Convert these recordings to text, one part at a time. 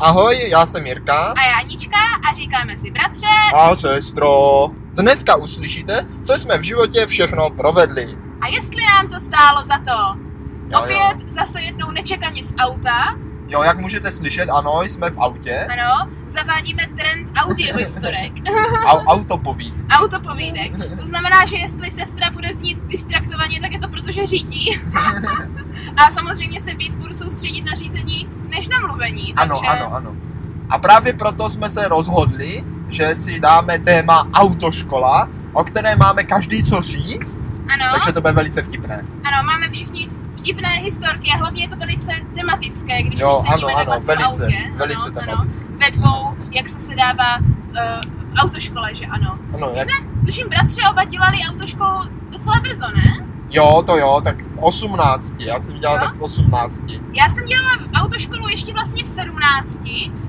Ahoj, já jsem Jirka. A já Anička a říkáme si bratře. A sestro. Dneska uslyšíte, co jsme v životě všechno provedli. A jestli nám to stálo za to. Jo, Opět jo. zase jednou nečekaně z auta. Jo, jak můžete slyšet, ano, jsme v autě. Ano, zavádíme trend audiohistorek. Au, autopovíd. Autopovídek. To znamená, že jestli sestra bude znít distraktovaně, tak je to proto, že řídí. a samozřejmě se víc budu soustředit na řízení než na mluvení. Ano, takže... ano, ano. A právě proto jsme se rozhodli, že si dáme téma autoškola, o které máme každý co říct, Ano, takže to bude velice vtipné. ano, máme všichni vtipné historky a hlavně je to velice tematické, když Jo, už sedíme ano, ano, takhle v tom velice, autě. velice ano, tematické. Ano, ve dvou, jak se sedává uh, v autoškole, že ano. Ano, My jak... jsme, tuším, bratři oba dělali autoškolu docela brzo, ne? Jo, to jo, tak v 18. Já jsem dělal Jo? tak v 18. Já jsem dělala autoškolu ještě vlastně v 17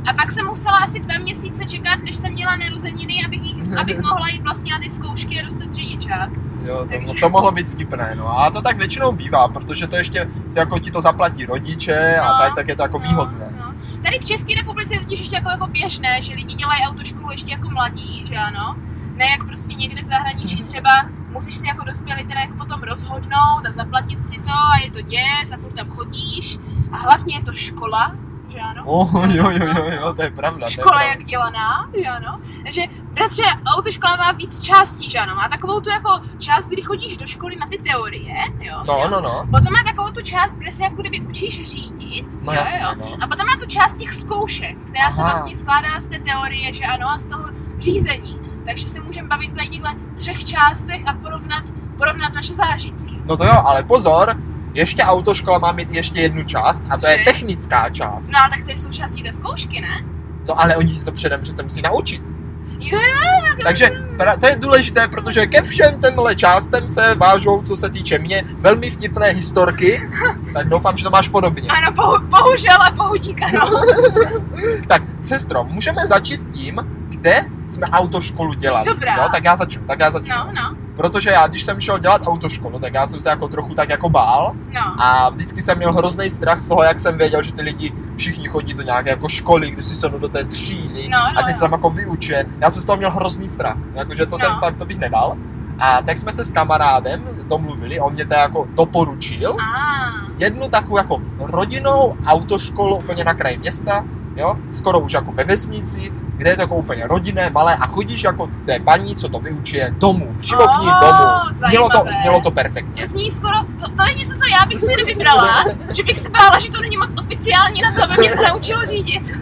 a pak jsem musela asi dva měsíce čekat, než jsem měla narozeniny, abych, jich, abych mohla jít vlastně na ty zkoušky a dostat řidičák. Jo, to, Takže- to mohlo být vtipné, no. A to tak většinou bývá, protože to ještě jako ti to zaplatí rodiče a No, tak, tak je to jako No, výhodné. No. Tady v České republice je totiž ještě jako, jako běžné, že lidi dělají autoškolu ještě jako mladí, že ano? Ne jak prostě někde v zahraničí třeba musíš si jako dospělý teda jako potom rozhodnout a zaplatit si to a je to děs a furt tam chodíš a hlavně je to škola, že ano? Oh, jo, jo, jo, jo, to je pravda. to je Škola pravda. jak dělaná, že ano? Takže, bratře, autoškola má víc částí, že ano? Má takovou tu jako část, kdy chodíš do školy na ty teorie, jo? No, jo? no, no. Potom má takovou tu část, kde se jako kdyby učíš řídit, No jo, jasně, jo? no. A potom má tu část těch zkoušek, která se Aha. vlastně skládá z té teorie, že ano, a z toho řízení. Takže se můžeme bavit tady těchto třech částech a porovnat, porovnat naše zážitky. No to jo, ale pozor, ještě autoškola má mít ještě jednu část a to je Cože? technická část. No ale tak to je součástí té zkoušky, ne? No ale oni si to předem přece musí naučit. Jo, jo, Takže pra- to je důležité, protože ke všem tenhle částem se vážou, co se týče mě, velmi vtipné historky, tak doufám, že to máš podobně. ano, bohu, bohužel a bohudík, ano. Tak, sestro, můžeme začít tím, kde jsme autoškolu dělali. Dobrá. Jo, tak já začnu, tak já začnu. No, no, Protože já, když jsem šel dělat autoškolu, tak já jsem se jako trochu tak jako bál no. a vždycky jsem měl hrozný strach z toho, jak jsem věděl, že ty lidi všichni chodí do nějaké jako školy, kde si sednu do té třídy No, no, a teď se tam jako vyuče. Já jsem z toho měl hrozný strach, jakože to jsem No. fakt, to bych nedal. A tak jsme se s kamarádem domluvili, on mě to jako doporučil, A, jednu takovou jako rodinnou autoškolu úplně na kraji města, jo, skoro už jako ve vesnici, kde je to jako úplně rodinné, malé a chodíš jako té paní, co to vyučuje, domů, přímo k ní Oh, domů. Znělo to, znělo to perfektně. to zní skoro, to, to je něco, co já bych si nevybrala, že bych se bála, že to není moc oficiální na to, aby mě to naučilo řídit.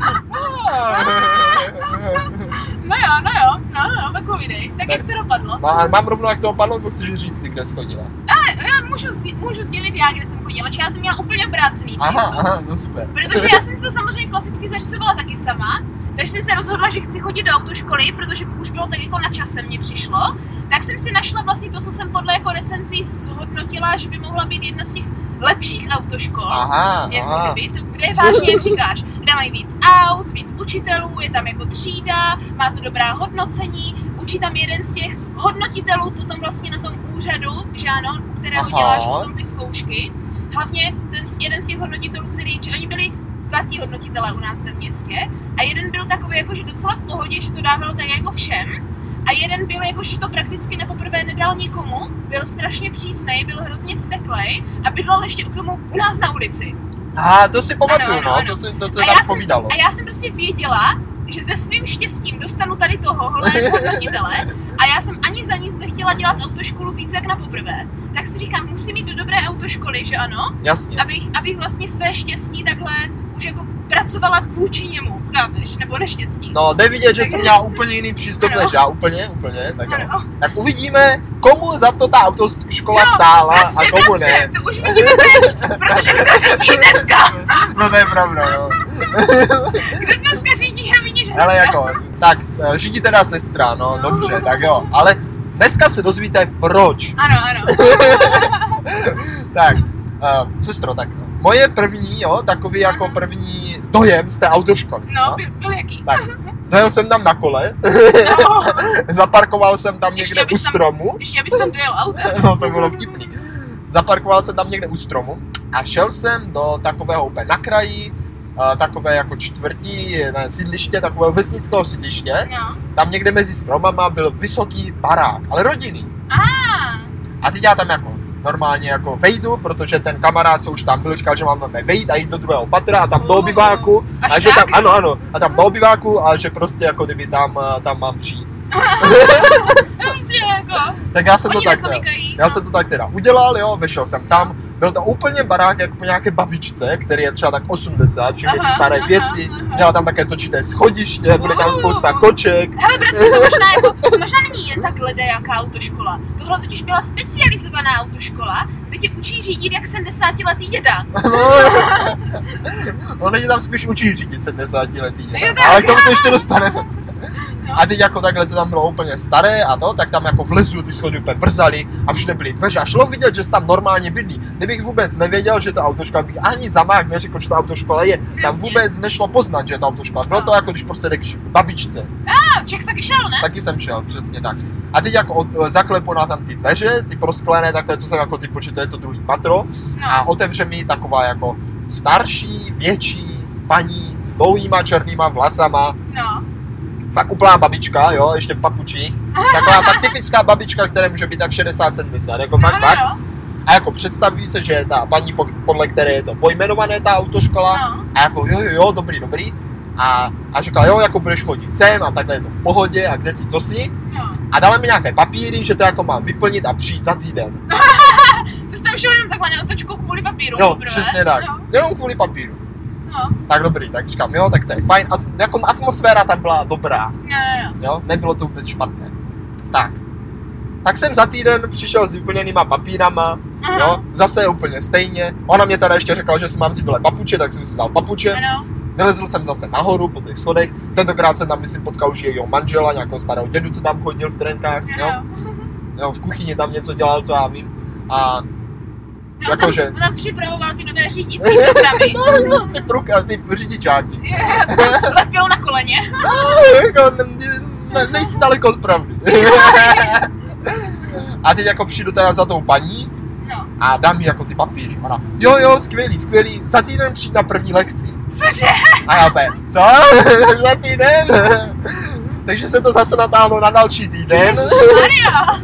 No jo, no jo, no no, tak povídej. Tak jak to dopadlo? No a mám rovnou, jak to dopadlo, nebo chceš říct ty, kde jsi chodila? A, já můžu, můžu sdělit já, kde jsem chodila, že já jsem měla úplně obrácený Aha, aha, no super. Protože já jsem si to samozřejmě klasicky zařizovala taky sama, takže jsem se rozhodla, že chci chodit do autoškoly, protože už bylo tak jako na čase mě přišlo, tak jsem si našla vlastně to, co jsem podle jako recenzí zhodnotila, že by mohla být jedna z těch lepších autoškol. Aha, Jako aha. kdyby, to, kde je vážně, jak říkáš, kde mají víc aut, víc učitelů, je tam jako třída, má to dobrá hodnocení, učí tam jeden z těch hodnotitelů potom vlastně na tom úřadu, že ano, u kterého Aha. děláš potom ty zkoušky. Hlavně ten jeden z těch hodnotitelů, který, že oni byli dva ti hodnotitelé u nás ve městě a jeden byl takový jako, že docela v pohodě, že to dával tak jako všem a jeden byl jako, že to prakticky na poprvé nedal nikomu, byl strašně přísnej, byl hrozně vzteklej a bydlel ještě k tomu u nás na ulici. A to si pamatuju, Ano, ano, no, ano. to, si, to, co A tam já jsem- povídalo. A já jsem prostě věděla, že se svým štěstím dostanu tady toho holého hodnotitele a já jsem ani za nic nechtěla dělat autoškolu víc jak na poprvé. Tak si říkám, musím jít do dobré autoškoly, že ano? Jasně. Abych, abych vlastně své štěstí takhle už jako pracovala vůči němu, chápeš? Nebo neštěstí. No, jde vidět, že jsem měla úplně jiný přístup Ano. než já, úplně, úplně, tak, jo. Ano. tak uvidíme, komu za to ta autoškola No, stála bratře, a komu bratře, ne. to už vidíme teď, protože kdo řídí dneska? No to je pravda, no. Kdo dneska řídí, já vidím, že Ale jako, tak, s- řídí teda sestra, no, No. dobře, tak jo. Ale dneska se dozvíte proč. Ano, ano. Tak, uh, sestro, tak moje první, jo, takový jako Aha. první dojem z té autoškoly. No, byl, byl jaký? Tak, dojel jsem tam na kole, No, zaparkoval jsem tam Ještě někde u tam- stromu. ještě abys tam dojel autem. No to bylo vtipný. Zaparkoval jsem tam někde u stromu a šel jsem do takového úplně na kraji, takové jako čtvrtí ne, sídliště, takového vesnického sídliště. No. Tam někde mezi stromama byl vysoký barák, ale rodinný. A, A teď já tam jako normálně jako vejdu, protože ten kamarád, co už tam byl, říkal, že máme vejít a jít do druhého patra a tam do Oh, obyváku. A že tam, ano, ano, a tam do obyváku a že prostě jako kdyby tam, eh, tam mám přijít. Jako, Tak já jsem oni to tak teda, nezamykají. já jsem to tak teda udělal, jo, vešel jsem tam, byl to úplně barák jako po nějaké babičce, který je třeba tak 80, všechny ty staré aha, věci, aha. měla tam také točité schodiště, byly tam spousta koček, Hele, bratře, to možná, jako, to možná není jen tak ledajaká autoškola. Tohle totiž byla specializovaná autoškola, kde tě učí řídit jak 70-letý děda. Oni tam spíš učí řídit 70 letý, Jo, tak. ale k tomu se ještě dostaneme. No. A teď jako takhle to tam bylo úplně staré a to, tak tam jako vlezu ty schody úplně vrzaly a všude byly dveře a šlo vidět, že jsi tam normálně bydlí. Kdybych vůbec nevěděl, že to autoškola, bych ani za mák neřekl, že to autoškola je. Tam vůbec nešlo poznat, že je to autoškola. Bylo to No. jako když prostě jdeš k babičce. A, jsi taky šel, ne? Taky jsem šel, přesně tak. A teď jako od, zaklepu na tam ty dveře, ty prosklené takhle, co jsem jako typu, že to je to druhý patro. A No. otevře mi taková jako starší, větší paní s dlouhýma černýma vlasama, No. Fakt úplná babička, jo, ještě v papučích. Taková fakt typická babička, která může být tak 60-70, jako fakt, no, fakt. no, A jako představí se, že je ta paní, po- podle které je to pojmenované, ta autoškola. no. A jako jo, jo, jo, dobrý, dobrý. A, a říkala, jo, jako budeš chodit sem a takhle je to v pohodě a kde si, co si. no. A dala mi nějaké papíry, že to jako mám vyplnit a přijít za týden. Ty jsi tam šel jenom takhle na otočku kvůli papíru. Jo, poprvé? přesně tak. No. Jenom kvůli papíru. No. Tak dobrý, tak říkám, jo, tak to je fajn. A jako atmosféra tam byla dobrá. No, no. jo, nebylo to vůbec špatné. Tak. Tak jsem za týden přišel s vyplněnýma papírama, Aha. jo, zase úplně stejně. Ona mě teda ještě řekla, že si mám vzít dole papuče, tak jsem si vzal papuče. Ano. Vylezl jsem zase nahoru po těch schodech. Tentokrát jsem tam, myslím, potkal už jejího manžela, nějakého starého dědu, co tam chodil v trenkách, jo. Ano. jo. v kuchyni tam něco dělal, co já vím. A No, Jakože- tam, tam připravoval ty nové řídící programy. no, ty, průka, ty řidičáky. Je, lepil na koleně. jako, ne, ne, nejsi daleko od pravdy. A teď jako přijdu teda za tou paní No. a dám mi jako ty papíry. Ona, jo, jo, skvělý, skvělý, za týden přijď na první lekci. Cože? A já opět, co? za týden? Takže se to zase natáhlo na další týden. Maria.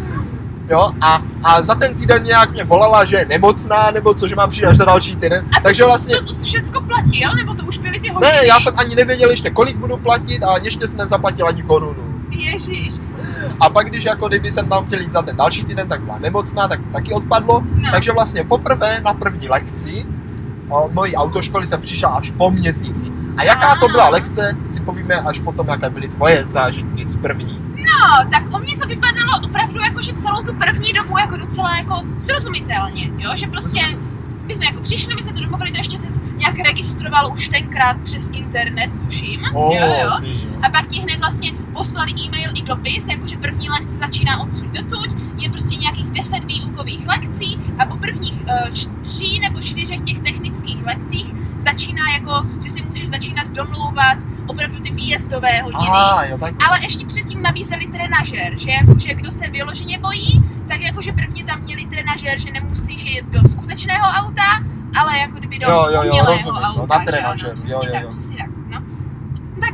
Jo, a, a za ten týden nějak mě volala, že je nemocná, nebo co, že mám přijít až za další týden. A to, Takže vlastně, to všecko platil, nebo to už byly ty hodiny? ne, já jsem ani nevěděl ještě, kolik budu platit a ještě jsem nezaplatil ani korunu. Ježíš. A pak, když jako kdyby jsem tam chtěl jít za ten další týden, tak byla nemocná, tak to taky odpadlo. No. Takže vlastně poprvé na první lekci o, mojí autoškoly jsem přišel až po měsíci. A jaká to byla lekce, si povíme až potom, jaké byly tvoje zážitky z první. No, tak o mě to vypadalo opravdu jako, že celou tu první dobu jako docela jako srozumitelně, jo, že prostě my jsme jako přišli, my jsme to domluvili, to ještě se nějak registrovalo už tenkrát přes internet, tuším, Oh, jo, jo. ty, jo. A pak ti hned vlastně poslali e-mail i dopis, jakože první lekce začíná odsud dotuď, je prostě nějakých 10 výukových lekcí a po prvních uh, tří nebo čtyřech těch technických lekcích začíná jako, že si můžeš začínat domlouvat opravdu ty výjezdové hodiny. Aha, jo, tak. Ale ještě předtím nabízeli trenažér, že jakože kdo se vyloženě bojí, tak jakože prvně tam měli trenažér, že nemusíš jet do skutečného auta, ale jako kdyby do Jo, jo, jo, rozumím, no, auta. na že trenažér, ano, jo, přesně jo, tak, jo. přesně tak, no.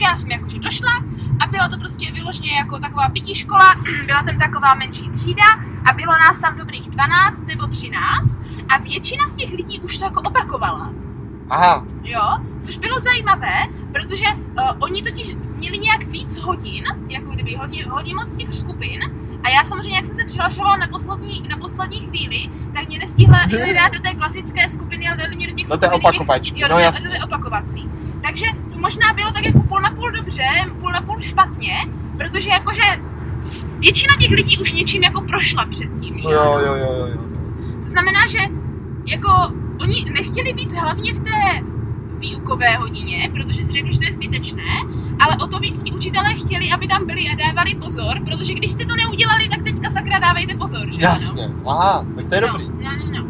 Tak já jsem jakože došla a byla to prostě vyloženě jako taková pití škola, byla tam taková menší třída a bylo nás tam dobrých 12 nebo 13 a většina z těch lidí už to jako opakovala. Aha, Jo, což bylo zajímavé, protože uh, oni totiž měli nějak víc hodin, jako kdyby hodně, hodně moc těch skupin. A já samozřejmě, jak jsem se přihlašovala na poslední, na poslední chvíli, tak mě nestihla jeli dát do té klasické skupiny, ale dali mě do těch do té opakovačky, těch, jo, no jasně. do té opakovací. Takže to možná bylo tak jako půl na půl dobře, půl na půl špatně, protože jakože většina těch lidí už něčím jako prošla předtím, že? Jo, jo, jo, jo, jo. To znamená, že jako oni nechtěli být hlavně v té výukové hodině, protože si řekli, že to je zbytečné, ale o to víc ti učitelé chtěli, aby tam byli a dávali pozor, protože když jste to neudělali, tak teďka sakra dávejte pozor, že ano? Jasně, aha, tak to je dobrý. No, no, no.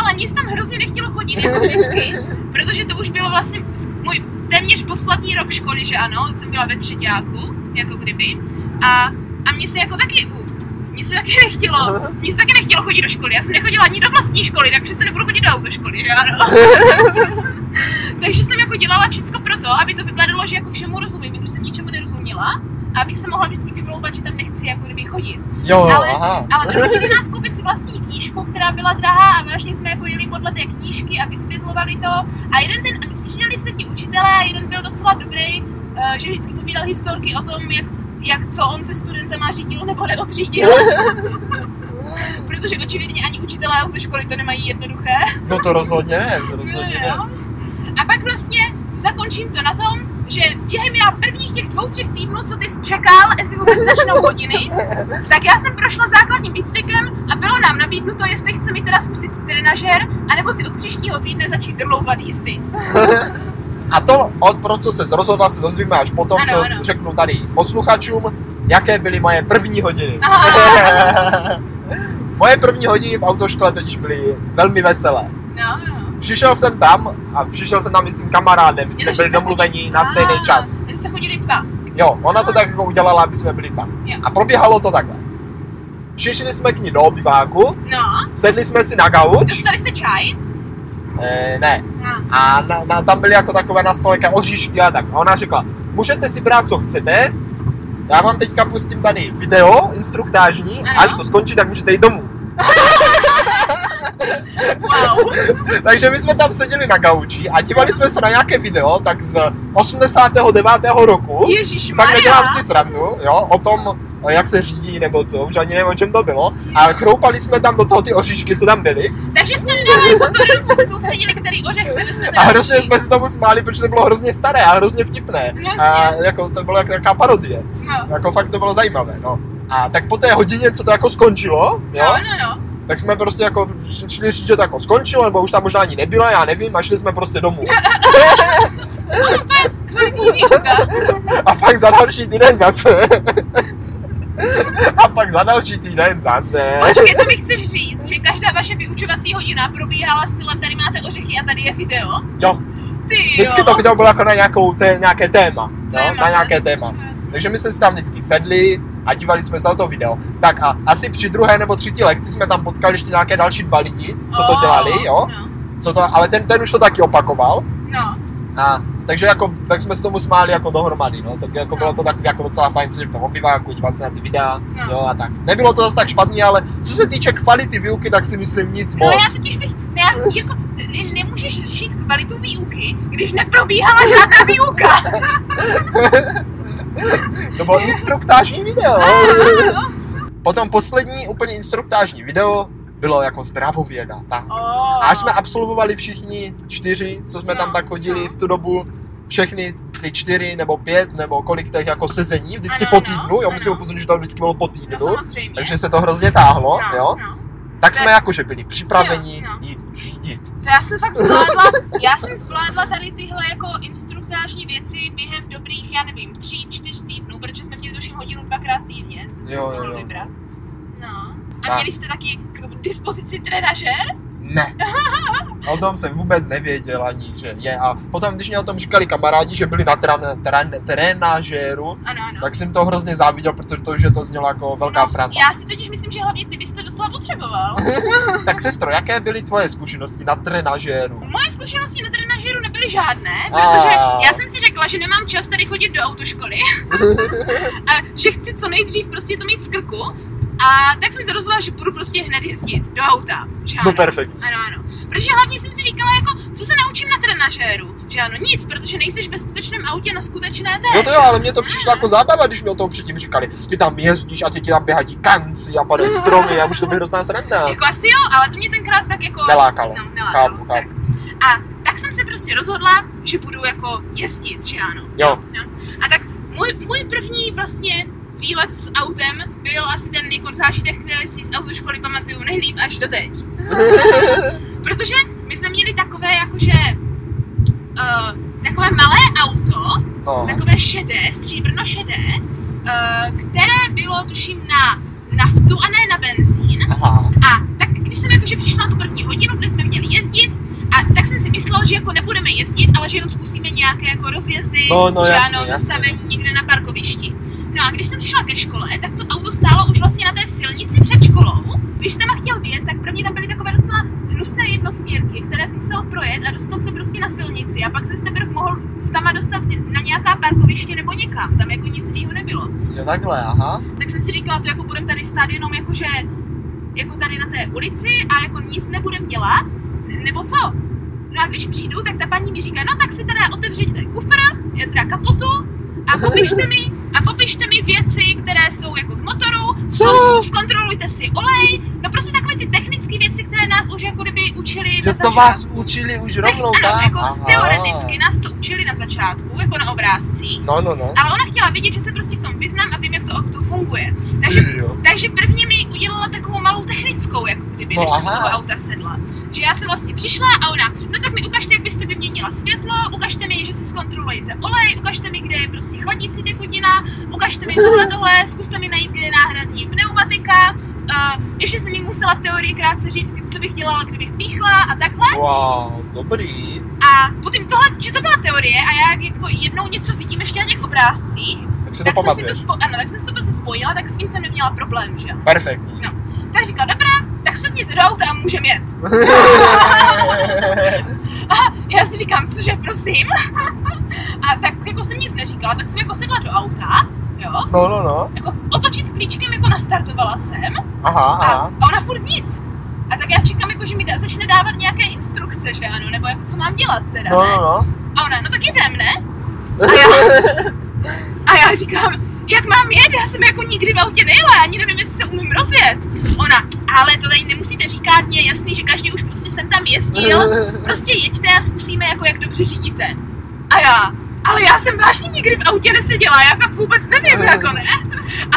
Ale mě se tam hrozně nechtělo chodit, jako vždycky, protože to už bylo vlastně můj téměř poslední rok školy, že ano, jsem byla ve třetíku, jako kdyby. A, a mě se jako taky, mně se taky nechtělo, mně se taky nechtělo chodit do školy. Já jsem nechodila ani do vlastní školy, tak přece nebudu chodit do autoškoly, že ano. Takže jsem jako dělala všechno pro to, aby to vypadalo, že jako všemu rozumím, když jsem ničemu nerozuměla, a abych se mohla vždycky vymlouvat, že tam nechci jako kdyby chodit. Jo, Ale- aha. Ale donutili nás koupit si vlastní knížku, která byla drahá a vážně jsme jako jeli podle té knížky a vysvětlovali to. A jeden ten, střídali se ti učitelé a jeden byl docela dobrý, eh, že vždycky povídal historky o tom, jak, jak co on se studentama řídil nebo neodřídil. Protože očividně ani učitelé autoškoly to nemají jednoduché. No to rozhodně to rozhodně ne. A pak vlastně zakončím to na tom, že během já prvních těch dvou, třech týdnů, co ty jsi čekal, jestli vůbec začnou hodiny, tak já jsem prošla základním výcvikem a bylo nám nabídnuto, jestli chce mi teda zkusit trenažer, anebo si od příštího týdne začít domlouvat jízdy. A to, od pro co se rozhodla, se dozvíme až potom, Ano, co ano. řeknu tady posluchačům, jaké byly moje první hodiny. moje první hodiny v autoškole totiž byly velmi veselé. No, no. Přišel jsem tam a přišel jsem tam s tím kamarádem, my jsme byli domluveni na stejný čas. Takže jste chodili dva. Jo, ona to tak jako udělala, aby jsme byli tam. Jo. A probíhalo to takhle. Přišli jsme k ní do obyváku, No. sedli jsme si na gauč, Dostali jste čaj? Eh, ne, a na, na, tam byly jako takové na stole oříšky a tak. A ona řekla, můžete si brát, co chcete, já vám teďka pustím tady video instruktážní, Ano. až to skončí, tak můžete jít domů. Wow. Takže my jsme tam seděli na gauči a dívali jsme se na nějaké video, tak z 89. roku. Ježíš Tak nedělám si srandu, jo, o tom, jak se řídí nebo co, už ani nevím, o čem to bylo. A chroupali jsme tam do toho ty oříšky, co tam byly. Takže jste nedávali pozor, jenom jste se soustředili, který ořech se vezmete. A hrozně jsme si tomu smáli, protože to bylo hrozně staré a hrozně vtipné. Jasně. A jako to bylo jak nějaká parodie. No. Jako fakt to bylo zajímavé, no. A tak po té hodině, co to jako skončilo, jo, No, no, no. Tak jsme prostě jako šli říct, že to jako skončilo, nebo už tam možná ani nebyla, já nevím, a šli jsme prostě domů. Výuka. A pak za další týden zase. A pak za další týden zase. Počkej, to mi chceš říct, že každá vaše vyučovací hodina probíhala stylem, tady máte ořechy a tady je video? Jo, Ty jo. vždycky to video bylo jako na nějakou, té, nějaké téma. Téma, na nějaké téma. Takže my jsme si tam vždycky sedli a dívali jsme se na to video. Tak a asi při druhé nebo třetí lekci jsme tam potkali ještě nějaké další dva lidi, co to dělali, jo. No, Co to, ale ten, ten už to taky opakoval. no. A takže jako, tak jsme se tomu smáli jako dohromady, no. Tak jako bylo to tak jako docela fajn, co v tom obyváku, dívat se na ty videa, No. jo a tak. Nebylo to zase tak špatný, ale co se týče kvality výuky, tak si myslím nic No moc. já totiž bych, ne, jako, ty nemůžeš řešit kvalitu výuky, když neprobíhala žádná výuka. To bylo instruktážní video. No. Potom poslední úplně instruktážní video bylo jako zdravověda. Tak. Oh. A až jsme absolvovali všichni čtyři, co jsme No, tam tak chodili no. v tu dobu, všechny ty čtyři nebo pět nebo kolik těch jako sezení, vždycky Ano, po týdnu, jo, musím upozornit, že to vždycky bylo po No týdnu, samozřejmě. takže se to hrozně táhlo, no, jo, no. tak jsme jakože byli připraveni Jo, no. jít. To já jsem fakt zvládla, já jsem zvládla tady tyhle jako instruktážní věci během dobrých, já nevím, tří, čtyř týdnů, protože jsme měli tuším hodinu dvakrát týdně, jsme si Jo, jo. vybrat. No. A Tak. měli jste taky k dispozici trenažer? Ne. O tom jsem vůbec nevěděl ani, že je. A potom, když mě o tom říkali kamarádi, že byli na tran, tran, trenažéru, Ano, ano. tak jsem to hrozně záviděl, protože to, že to znělo jako velká no, sranda. já si totiž myslím, že hlavně ty bys to docela potřeboval. Tak sestro, jaké byly tvoje zkušenosti na trenažéru? Moje zkušenosti na trenažeru nebyly žádné, A. protože já jsem si řekla, že nemám čas tady chodit do autoškoly a že chci co nejdřív prostě to mít z krku. A tak jsem se rozhodla, že půjdu prostě hned jezdit do auta. Že No ano. perfektní. Ano, ano. Protože hlavně jsem si říkala, jako, co se naučím na trenažéru? Že ano, nic, protože nejseš ve skutečném autě na skutečné té. Jo to jo, ale mně to přišlo jako zábava, když mi o tom předtím říkali. Ty tam jezdíš a ty ti tam běhají kanci a padají stromy a už to by hrozná sranda. Jako asi jo, ale to mě tenkrát tak jako... Nelákalo. No, nelákalo. Chápu, tak. chápu. A tak jsem se prostě rozhodla, že budu jako jezdit, že ano. Jo. A tak můj, můj první vlastně výlet s autem byl asi ten jako zážitek, který si z autoškoly pamatuju nejlíp až doteď. Protože my jsme měli takové jakože uh, takové malé auto, No. takové šedé, stříbrno šedé, uh, které bylo tuším na naftu a ne na benzín. Aha. A tak když jsem jakože přišla na tu první hodinu, kde jsme měli jezdit, a tak jsem si myslela, že jako nebudeme jezdit, ale že jenom zkusíme nějaké jako rozjezdy, No, no, že jasně, ano, jasně. zastavení někde na parkovišti. No a když jsem přišla ke škole, tak to auto stálo už vlastně na té silnici před školou. Když jsem tam chtěl vyjet, tak první tam byly takové docela hnusné jednosměrky, které jsi musel projet a dostat se prostě na silnici a pak se teprve mohl s tama dostat na nějaká parkoviště nebo někam. Tam jako nic jiného nebylo. Jo, takhle, aha. Tak jsem si říkala, to jako budem tady stát jenom jakože jako tady na té ulici a jako nic nebudem dělat, nebo co? No a když přijdu, tak ta paní mi říká, no tak si teda otevřete kufr, je teda kapotu a popište mi, a popište mi věci, které jsou jako v motoru, Co? zkon- zkontrolujte si olej, no prostě takové ty technické věci, které nás už jako kdyby učili Že na to začátku. vás učili už rovnou ano, tam? jako Aha. teoreticky nás to učili na začátku, jako na obrázcích, No, no, no. ale ona chtěla vidět, že se prostě v tom vyznám a vím, jak to auto funguje. Takže Jo. takže prvně mi udělala takovou malou technickou, jako kdyby, No než jsem do aha. toho auta sedla. Že já jsem vlastně přišla a ona, no tak mi ukažte, jak byste vyměnila světlo, ukažte mi, že si zkontrolujete olej, ukažte mi, kde je prostě chladící tekutina, ukažte mi tohle, tohle, zkuste mi najít, kde je náhradní pneumatika, uh, ještě jsem mi musela v teorii krátce říct, co bych dělala, kdybych píchla a takhle. Wow, dobrý. A potom tohle, že to byla teorie a já jako jednou něco vidím ještě na těch obrázcích, Tak si to tak jsem si to, spo- ano, tak jsem si to prostě spojila, tak s tím jsem neměla problém, že? Perfektní. Tak říkala, dobrá, tak sedněte do auta a můžeme jet. A já si říkám, cože, prosím? A tak jako jsem nic neříkala, tak jsem jako sedla do auta, jo, no, no, no. jako otočit klíčkem jako nastartovala jsem Aha, a, aha. a ona furt nic. A tak já čekám, jako, že mi da, začne dávat nějaké instrukce, že ano, nebo jako co mám dělat teda, No, ne? no, no. A ona, no tak jdem, ne? A já, a já říkám, jak mám jet? Já jsem jako nikdy v autě nejela, ani nevím, jestli se umím rozjet. Ona, ale to tady nemusíte říkat, mě je jasný, že každý už prostě jsem tam jezdil, prostě jeďte a zkusíme, jako jak dobře řídíte. A já, ale já jsem vážně nikdy v autě neseděla, já fakt vůbec nevím, jako ne.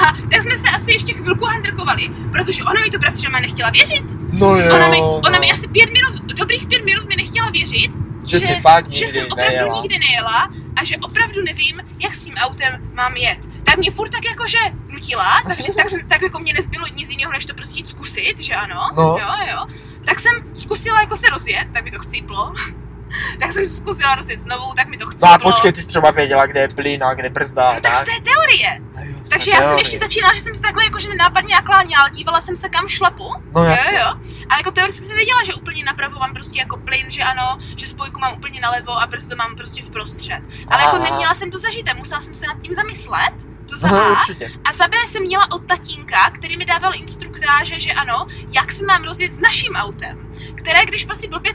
A tak jsme se asi ještě chvilku handrkovali, protože ona mi to bratře má nechtěla věřit. No jo, Ona mi, no. ona mi asi pět minut, dobrých pět minut mi nechtěla věřit, Že že- fakt že nikdy jsem opravdu nejela. nikdy nejela a že opravdu nevím, jak s tím autem mám jet. Tak mě furt tak jakože nutila, takže tak, tak jako mě nezbylo nic jiného, než to prostě jít zkusit, že ano, No. jo, jo. Tak jsem zkusila jako se rozjet, tak mi to chcíplo. tak jsem se zkusila rozjet znovu, tak mi to No chcíplo. a počkej, ty jsi třeba věděla, kde je plyn a kde brzda No, tak z té teorie. A jo, Takže já jsem ještě začínala, že jsem se takhle jakože nenápadně nakláněla, dívala jsem se kam šlapu. No Jo, jasně. jo. Ale jako teoreticky jsem věděla, že úplně napravo mám prostě jako plyn, že ano, že spojku mám úplně nalevo a brzdu mám prostě v prostřed. Ale Aha, jako neměla jsem to zažité, musela jsem se nad tím zamyslet. To za Aha, A. určitě. A za B jsem měla od tatínka, který mi dával instruktáže, že ano, jak se mám rozjet s naším autem. Které, když prostě blbě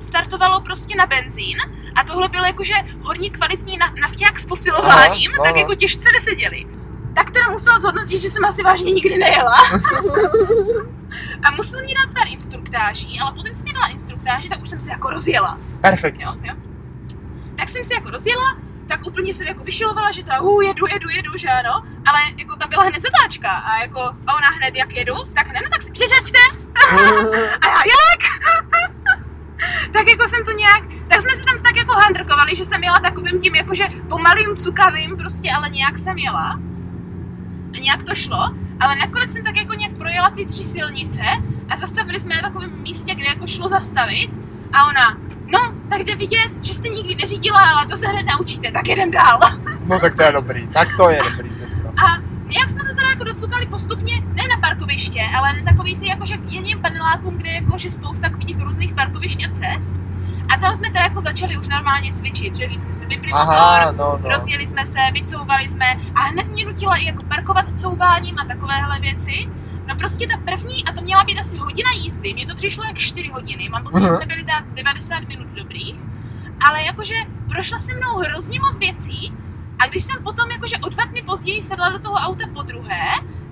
startovalo prostě na benzín a tohle bylo jakože hodně kvalitní na- nafťák s posilováním, Aha, tak aha. jako těžce neseděli. Tak teda musela zhodnotit, že jsem asi vážně nikdy nejela. A musel mi dát pár instruktáží, ale potom, co mi dala instruktáži, tak už jsem se jako rozjela. Perfektní. Jo, jo. Tak jsem se jako rozjela, tak úplně jsem jako vyšilovala, že ta uh, jedu, jedu, jedu, že ano, ale jako tam byla hned zatáčka a jako a ona hned jak jedu, tak ne, no tak si přiřaďte. A já jak? tak jako jsem to nějak, tak jsme se tam tak jako handrkovali, že jsem jela takovým tím jakože pomalým cukavým prostě, ale nějak jsem jela. A nějak to šlo, ale nakonec jsem tak jako nějak projela ty tři silnice a zastavili jsme na takovém místě, kde jako šlo zastavit a ona, no, tak jde vidět, že jste nikdy neřídila, ale to se hned naučíte, tak jedem dál. No tak to je dobrý, tak to je dobrý, sestro. A nějak jsme to teda jako docukali postupně, ne na parkoviště, ale na takový ty jakože k jedním panelákům, kde je jakože spousta takových těch různých parkovišť a cest. A tam jsme teda jako začali už normálně cvičit, že vždycky jsme vypli Aha, motor, no, no. rozjeli jsme se, vycouvali jsme a hned mě nutila i jako parkovat couváním a takovéhle věci. No prostě ta první, a to měla být asi hodina jízdy, mně to přišlo jak 4 hodiny, mám pocit, že Mhm. jsme byli tak 90 minut dobrých, ale jakože prošla se mnou hrozně moc věcí a když jsem potom jakože o dva dny později sedla do toho auta po druhé,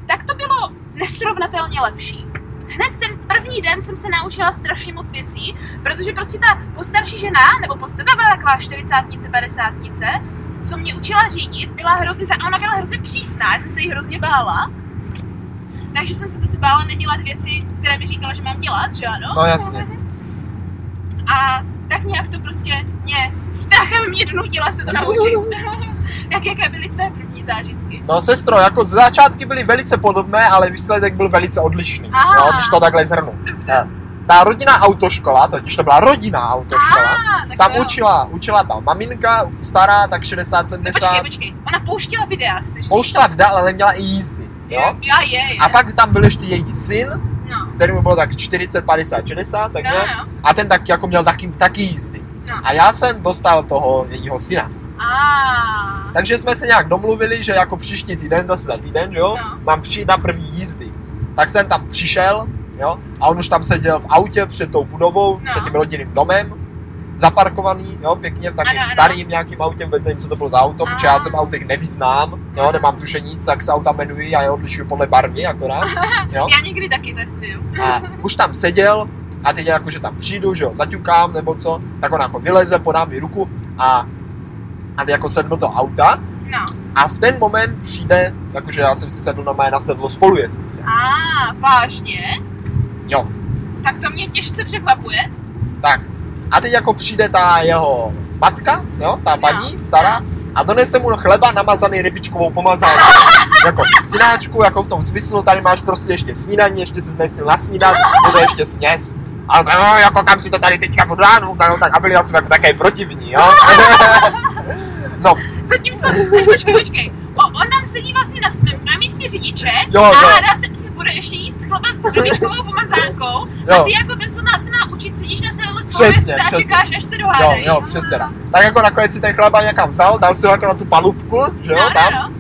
tak to bylo nesrovnatelně lepší. Hned ten první den jsem se naučila strašně moc věcí, protože prostě ta postarší žena, nebo postarší byla taková 40 50 co mě učila řídit, byla hrozně, a ona byla hrozně přísná, já jsem se jí hrozně bála. Takže jsem se prostě bála nedělat věci, které mi říkala, že mám dělat, že ano? No jasně. A tak nějak to prostě mě strachem mě donutila se to naučit. Jak jaké byly tvé první zážitky? No sestro, jako z začátky byly velice podobné, ale výsledek byl velice odlišný, Aha. jo, když to takhle zhrnu. Dobře. Ta rodinná autoškola, totiž to byla rodinná autoškola, Ah, tak tam jo. učila, učila ta maminka, stará, tak 60, 70, Počkej, počkej, ona pouštěla videa, chceš pouštěla videa, ale neměla i jízdy, jo. Já je, je. A pak tam byl ještě její syn, No. který mu bylo tak 40, 50, 60, tak No, nějak. no. A ten tak jako měl taky, taky jízdy. No. A já jsem dostal toho jejího syna. A. Takže jsme se nějak domluvili, že jako příští týden, zase za týden, jo, No. mám přijít na první jízdy. Tak jsem tam přišel, jo, a on už tam seděl v autě před tou budovou, No. před tím rodinným domem, zaparkovaný, jo, pěkně v takovým Ano, ano. starým nějakým autě, vůbec nevím, co to bylo za auto, protože já se v autech nevyznám, jo, nemám tušení, jak se auta jmenují, já je odlišuju podle barvy akorát, jo. Já někdy taky, to je v klidu. A už tam seděl a teď jako, že tam přijdu, že jo, zaťukám nebo co, tak on jako vyleze, podá mi ruku a, a teď jako sednu do toho auta No. a v ten moment přijde, jakože já jsem si sedl na mé na sedlo spolujezdce. A, vážně? Jo, Tak to mě těžce překvapuje. tak. A teď jako přijde ta jeho matka, jo, ta paní stará, a donese mu chleba namazaný rybičkovou pomazánkou. jako synáčku, jako v tom smyslu, tady máš prostě ještě snídaní, ještě se nesnil nasnídat, je to ještě sněz. A no, jako kam si to tady teďka pod ránu, no, tak a byli asi jako také protivní, jo. no, Zatímco, počkej, počkej. On tam sedí vlastně na, na místě řidiče Jo, a jo. hádá se, se bude ještě jíst chleba s rybičkovou pomazánkou a jo. ty jako ten, co nás se má učit, sedíš na Přesně, spolujezdce a přesně. čekáš, až se Jo, dohádají. jo, přesně tak. Tak jako nakonec si ten chleba někam vzal, dal si ho jako na tu palubku, že jo, No, tam. no, no.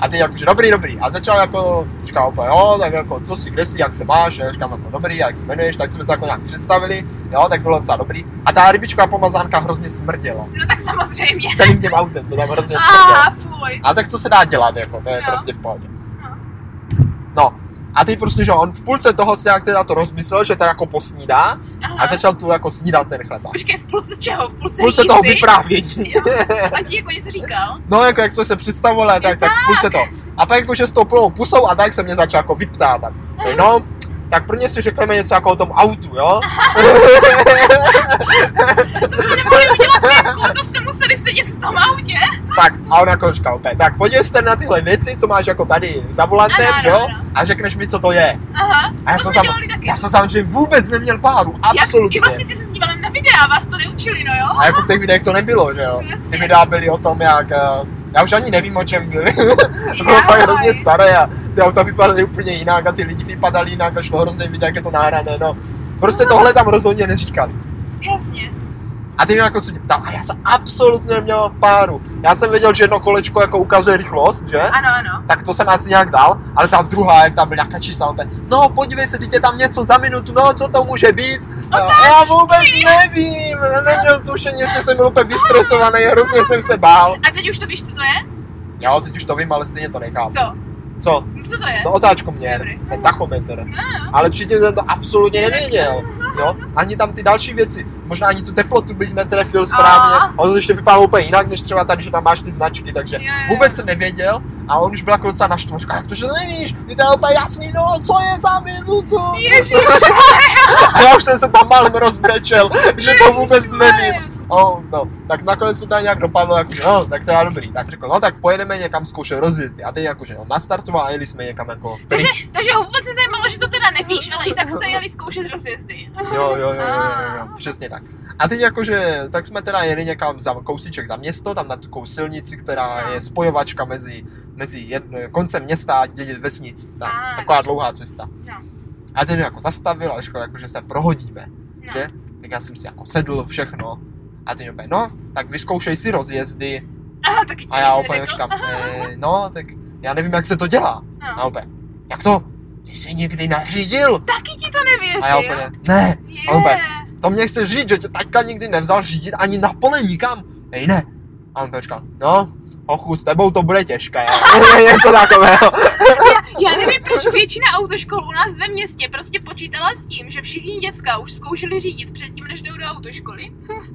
A ty jakože dobrý, dobrý. A začal jako, říkal úplně, jo, tak jako, co si, kde jsi, jak se máš, já říkám jako dobrý, jak se jmenuješ, tak jsme se jako nějak představili, jo, tak bylo docela dobrý. A ta rybičková pomazánka hrozně smrděla. no tak samozřejmě. Celým tím autem, to tam hrozně smrdělo. A fuj. Ale tak co se dá dělat, jako, to je No. prostě v pohodě. No. No. A teď prostě, že on v půlce toho si nějak teda to rozmyslel, že to jako posnídá Aha. a začal tu jako snídat ten chleba. Počkej, v půlce čeho? V půlce, V půlce toho vyprávění. Jo. A ti jako něco říkal? No, jako jak jsme se představovali, tak, tak v půlce to. A pak jakože s tou plnou pusou a tak se mě začal jako vyptávat. No, tak prvně si řekneme něco jako o tom autu, jo? To jste nemohli venku, to jste museli sedět v tom autě. Tak, a on jako říkal, opět, tak podívej se na tyhle věci, co máš jako tady za volantem, Ano, že jo? A řekneš mi, co to je. Aha, A já to jsem, sam, já jsem samozřejmě vůbec neměl páru, Jak, absolutně. I vlastně ty se s dívalem na videa, vás to neučili, no jo? A jako v těch videích to nebylo, že jo? Jasně. Ty videa byly o tom, jak... eh, Já už ani nevím, o čem byly. to bylo fakt hrozně staré a ty auta vypadaly úplně jinak a ty lidi vypadali jinak a šlo hrozně vidět, jak je to nahrané, no. Prostě tohle tam rozhodně neříkali. Jasně. A ty mě jako se mě ptal, a já jsem absolutně neměl páru. Já jsem věděl, že jedno kolečko jako ukazuje rychlost, že? Ano, ano. Tak to jsem asi nějak dal, ale ta druhá, jak tam byl nějaká čísla, on ten, no podívej se, teď je tam něco za minutu, no co to může být? A já vůbec nevím, neměl tušení, že jsem byl úplně vystresovaný, hrozně jsem se bál. A teď už to víš, co to je? Jo, teď už to vím, ale stejně to nechápu. Co? Co? Co to je? To otáčkoměr, Dobrý. ten tachometr. No, Ale předtím jsem to absolutně nevěděl. Jo? Ani tam ty další věci. Možná ani tu teplotu bych netrefil správně. A. Ono to ještě vypadalo úplně jinak, než třeba tady, že tam máš ty značky, takže jo, jo. vůbec jsem nevěděl. A on už byl jako docela naštvaný. Jak to, že nevíš? Ty to je úplně jasný, no, co je za minutu? Ježiš, A já už jsem se tam malem rozbrečel, že to vůbec nevím. Oh, no, tak nakonec to tam nějak dopadlo, jakože, no, tak to je dobrý. Tak řekl, no, tak pojedeme někam zkoušet rozjezdy. A teď jakože, no, nastartoval a jeli jsme někam jako takže, pryč. takže ho vůbec nezajímalo, že to teda nevíš, ale i tak jste jeli zkoušet rozjezdy. Jo, jo, jo, jo, jo, jo, přesně tak. A teď jakože, tak jsme teda jeli někam za kousíček za město, tam na takovou silnici, která je spojovačka mezi, mezi jedno, koncem města a vesnicí. Tak, Ah, taková dlouhá cesta. No. A ten jako zastavil a řekl, jako, že se prohodíme, No. že? Tak já jsem si jako sedl všechno. A ten opět, no, tak vyzkoušej si rozjezdy. Aha, taky ti A já úplně říkám, eh, no, tak já nevím, jak se to dělá. A No. opět, jak to? Ty jsi někdy nařídil? Taky ti to nevěřil. A já úplně, ne, Je. a úplně, to mě chce říct, že tě taťka nikdy nevzal řídit ani na pole nikam. Ej, ne. A on říkal, no, ochu, s tebou to bude těžké. Něco takového. Já nevím, proč většina autoškol u nás ve městě prostě počítala s tím, že všichni děcka už zkoušeli řídit předtím, než jdou do autoškoly.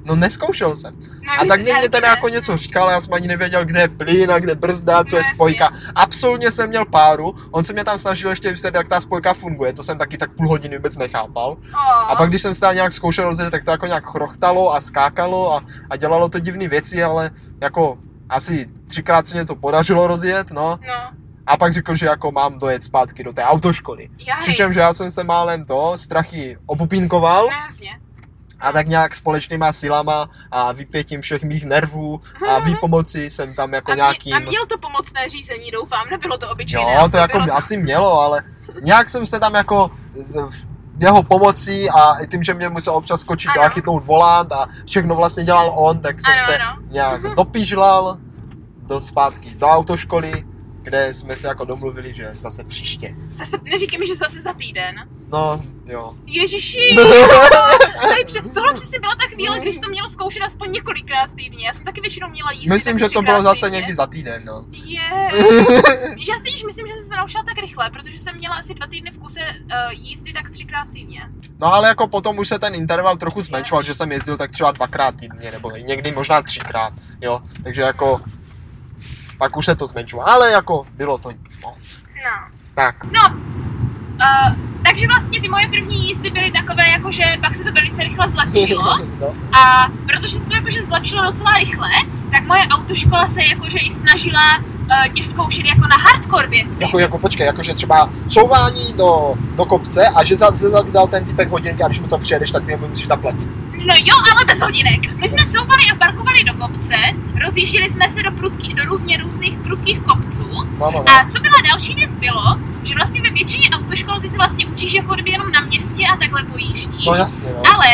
No neskoušel jsem. No, A tak mě, mě teda jako něco říkal, já jsem ani nevěděl, kde je plyn a kde brzda, co No je jasně. spojka. Absolutně jsem měl páru, on se mě tam snažil ještě vysvětlit, jak ta spojka funguje, to jsem taky tak půl hodiny vůbec nechápal. O, A pak když jsem se nějak zkoušel rozjet, tak to jako nějak chrochtalo a skákalo a, a dělalo to divné věci, ale jako asi třikrát se mě to podařilo rozjet, no. No, A pak řekl, že jako mám dojet zpátky do té autoškoly. jaj. Přičemž já jsem se málem to, strachy opupínkoval No jasně. a tak nějak společnýma silama a vypětím všech mých nervů a výpomoci jsem tam jako a, mě, nějakým... a měl to pomocné řízení, doufám, nebylo to obyčejné. Jo, to jako to... asi mělo, ale nějak jsem se tam jako z, jeho pomocí a i tím, že mě musel občas skočit Ano. a chytnout volant a všechno vlastně dělal on, tak jsem Ano, se ano. nějak dopížlal do zpátky do autoškoly, kde jsme se jako domluvili, že zase příště. Zase, neříkej mi, že zase za týden. No, jo. Ježiši, tady před, tohle přesně byla ta chvíle, když jsem měl zkoušet aspoň několikrát týdně. Já jsem taky většinou měla jízdy Myslím, že to bylo zase týdně. někdy za týden, no. Je. Já si již myslím, že jsem se naučila tak rychle, protože jsem měla asi dva týdny v kuse uh, jízdy tak třikrát týdně. No ale jako potom už se ten interval trochu zmenšoval, že jsem jezdil tak třeba dvakrát týdně, nebo někdy možná třikrát, jo. Takže jako pak už se to zmenšilo, ale jako bylo to nic moc. No. Tak, No, uh, takže vlastně ty moje první jízdy byly takové, jakože pak se to velice rychle zlepšilo. no. A protože se to jakože zlepšilo docela rychle, tak moje autoškola se jakože i snažila uh, tě zkoušet jako na hardcore věci. Jako, jako počkej, jakože třeba couvání do, do kopce a že za, zezadu dal ten typek hodinky a když mu to přijedeš, tak ty mu musíš zaplatit. No jo, ale bez hodinek. My jsme couvali a parkovali do kopce, rozjížděli jsme se do, prudký, do různě různých prudkých kopců. No, no. A co byla další věc bylo, že vlastně ve většině autoškol ty se vlastně učíš jako kdyby jenom na městě a takhle pojíždíš. No jasně, no. Ale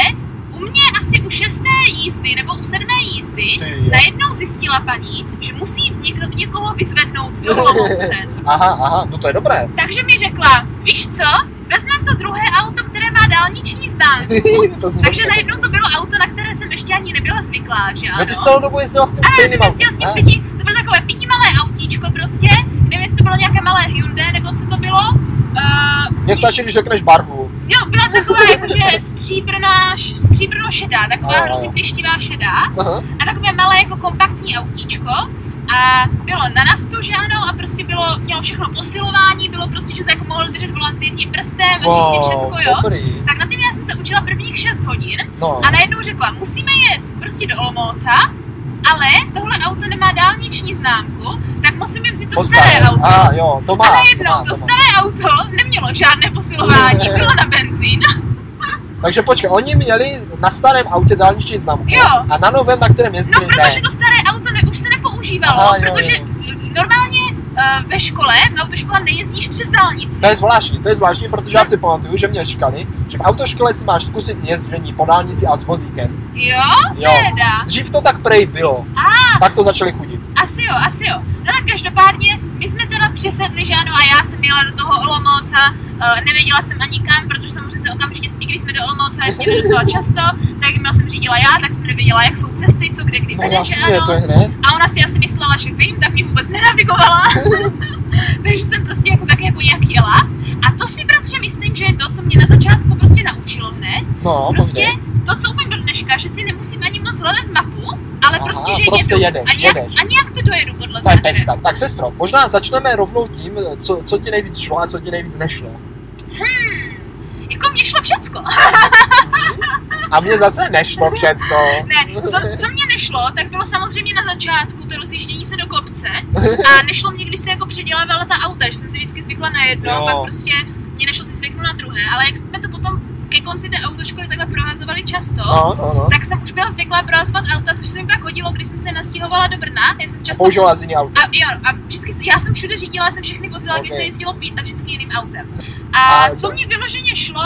u mě asi u šesté jízdy nebo u sedmé jízdy Ty najednou zjistila paní, že musí jít někdo, někoho vyzvednout do Olomouce. Aha, aha, no to je dobré. Takže mi řekla, víš co, vezmem to druhé auto, které má dálniční zní Takže najednou to bylo auto, na které jsem ještě ani nebyla zvyklá, že No ano? ty jsi celou dobu jezdila s tím stejným jezdila s tím autem, pěti, to bylo takové pětimalé autíčko prostě, nevím, jestli to bylo nějaké malé Hyundai, nebo co to bylo. Uh, Mně stačí, když řekneš barvu. jo, byla taková jakože stříbrná, stříbrno šedá, taková hrozně plištivá šedá. Aha. A takové malé jako kompaktní autíčko. A bylo na naftu, že ano, a prostě bylo, mělo všechno posilování, bylo prostě, že se jako mohl držet volant jedním prstem a prostě všecko, jo. dobrý. Tak na tím já jsem se učila prvních 6 hodin No, a najednou řekla, musíme jet prostě do Olomouca, ale tohle auto nemá dálniční známku, tak musíme vzít to Postaré. staré auto. A jo, to má. a to najednou má, to, to má. staré auto nemělo žádné posilování, bylo na benzín. Takže počkej, oni měli na starém autě dálniční známku Jo. a na novém, na kterém No, jezdili, protože ne. to staré auto ne, nepoužívalo, Aha, jo, protože jo. normálně uh, ve škole, v autoškole nejezdíš přes dálnici. To je zvláštní, to je zvláštní, protože já si pamatuju, že mě říkali, že v autoškole si máš zkusit ježdění po dálnici a s vozíkem. Jo, Jo. teda. Dřív to tak prej bylo. A, Pak to začali chudit. Asi jo, asi jo. No tak každopádně, my jsme teda přesedli, že ano, a já jsem jela do toho Olomouca, uh, nevěděla jsem ani kam, protože samozřejmě se okamžitě spí, když jsme do Olomouce jezdili docela často, tak měla jsem řídila já, tak jsem nevěděla, jak jsou cesty, co kde kdy No vede, že jasně, ano. to je hned. A ona si asi myslela, že vím, tak mě vůbec nenavigovala. Takže jsem prostě jako tak jako nějak jela. A to si bratře myslím, že je to, co mě na začátku prostě naučilo hned. No, Prostě to, co umím do dneška, že si nemusím ani moc hledat mapu, ale Aha, prostě, že prostě jedu. jedeš, a, nějak, jedeš. a nějak to dojedu podle To je pecka. Tak sestro, možná začneme rovnou tím, co, co ti nejvíc šlo a co ti nejvíc nešlo. Hmm, jako mě šlo všecko. A mně zase nešlo všecko. Ne, co, co mě nešlo, tak bylo samozřejmě na začátku to rozjíždění se do kopce a nešlo mě, když se jako předělávala ta auta, že jsem si vždycky zvykla na jedno, Jo. pak prostě mě nešlo si zvyknout na druhé, ale jak jsme to potom ke konci té autoškoly takhle prohazovali často, No, no, no. tak jsem už byla zvyklá prohazovat auta, což se mi pak hodilo, když jsem se nastěhovala do Brna. Já jsem často Použila z jiný auto. a jo, a vždycky, já jsem všude řídila, jsem všechny vozila, okay. když se jezdilo pít a vždycky jiným autem. A, A co to- mě vyloženě šlo,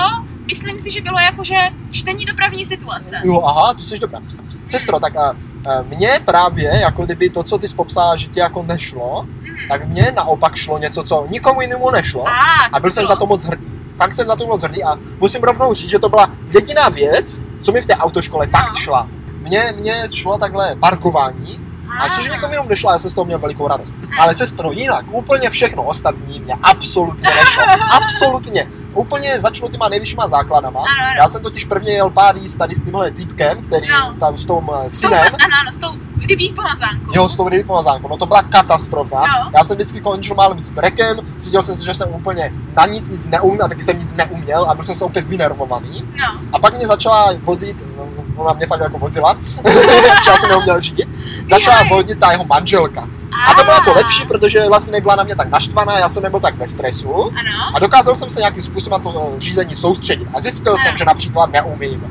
myslím si, že bylo jakože čtení dopravní situace. Jo, aha, ty jsi dobrá. Sestro, tak a, a mně právě, jako kdyby to, co ty jsi popsala, že ti jako nešlo, Mhm. tak mně naopak šlo něco, co nikomu jinému nešlo. A, A byl jsem za to moc hrdý. Fakt jsem za to moc hrdý a musím rovnou říct, že to byla jediná věc, co mi v té autoškole fakt No. šla. Mně, mně šlo takhle parkování, a což někomu jenom nešlo, já jsem z toho měl velikou radost. Ale sestro, jinak, úplně všechno ostatní mě absolutně nešlo. Absolutně. Úplně začnu těma nejvyššíma základama. Ano, ano. Já jsem totiž prvně jel pár jíst tady s tímhle typkem, který No. tam s tom eh, synem. ano, ano, s tou rybí pomazánkou. Jo, s tou rybí pomazánkou, no to byla katastrofa. Jo. Já jsem vždycky končil málem s brekem, cítil jsem si, že jsem úplně na nic nic neuměl, a taky jsem nic neuměl a byl jsem z toho úplně vynervovaný. No, A pak mě začala vozit, no, ona mě fakt jako vozila, já jsem neuměl řídit, začala Jaj. vozit ta jeho manželka. A to bylo jako lepší, protože vlastně nebyla na mě tak naštvaná, já jsem nebyl tak ve stresu Ano. a dokázal jsem se nějakým způsobem na to eh, řízení soustředit. A zjistil jsem, že například neumím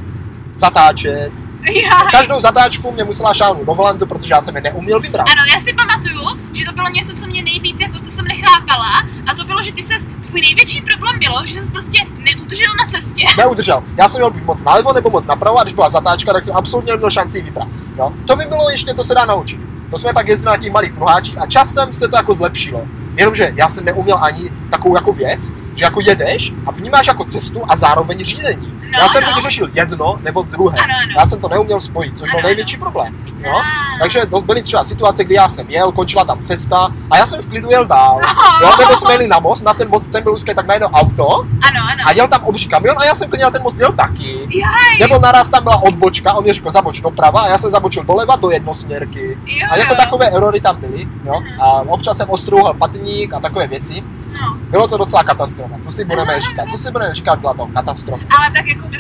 zatáčet. Já, Každou zatáčku mě musela šáhnout do volantu, protože já jsem je neuměl vybrat. ano, já si pamatuju, že to bylo něco, co mě nejvíc, jako co jsem nechápala, a to bylo, že ty ses, tvůj největší problém bylo, že jsi prostě neudržel na cestě. Neudržel. Já jsem měl být moc nalevo nebo moc napravo a když byla zatáčka, tak jsem absolutně neměl šanci vybrat. Jo? To by bylo ještě, to se dá naučit. To jsme pak jezdili na těch malých kruháčích a časem se to jako zlepšilo. Jenomže já jsem neuměl ani takovou jako věc, že jako jedeš a vnímáš jako cestu a zároveň řízení. No, já jsem no. teď řešil jedno nebo druhé. Ano, ano. Já jsem to neuměl spojit, což byl Ano, největší problém. Jo? Ah. Takže to byly třeba situace, kdy já jsem jel, končila tam cesta a já jsem v klidu jel dál. No. Jo, nebo jsme jeli na most, na ten most, ten byl úzký, tak najednou auto Ano, ano. a jel tam obří kamion a já jsem klidně na ten most jel taky. Jaj, Nebo naraz tam byla odbočka, on mi řekl zaboč doprava a já jsem zabočil doleva do jednosměrky. jo, A jako jo. takové erory tam byly, jo. A občas jsem ostrouhal patník a takové věci. No, Bylo to docela katastrofa. Co si budeme říkat? Co si budeme říkat, byla to katastrofa. ale tak jako do...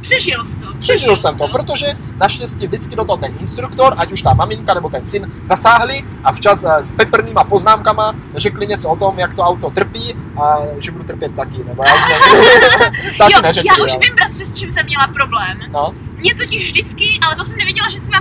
přežil jsi to. Přežil jsem jsi to, protože naštěstí vždycky do toho ten instruktor, ať už ta maminka nebo ten syn, zasáhli a včas eh, s peprnýma poznámkama řekli něco o tom, jak to auto trpí a že budu trpět taky, nebo já už nevím. to Jo, neřekli, já už vím, bratře, s čím jsem měla problém. No, Mě totiž vždycky, ale to jsem nevěděla, že jsem dokud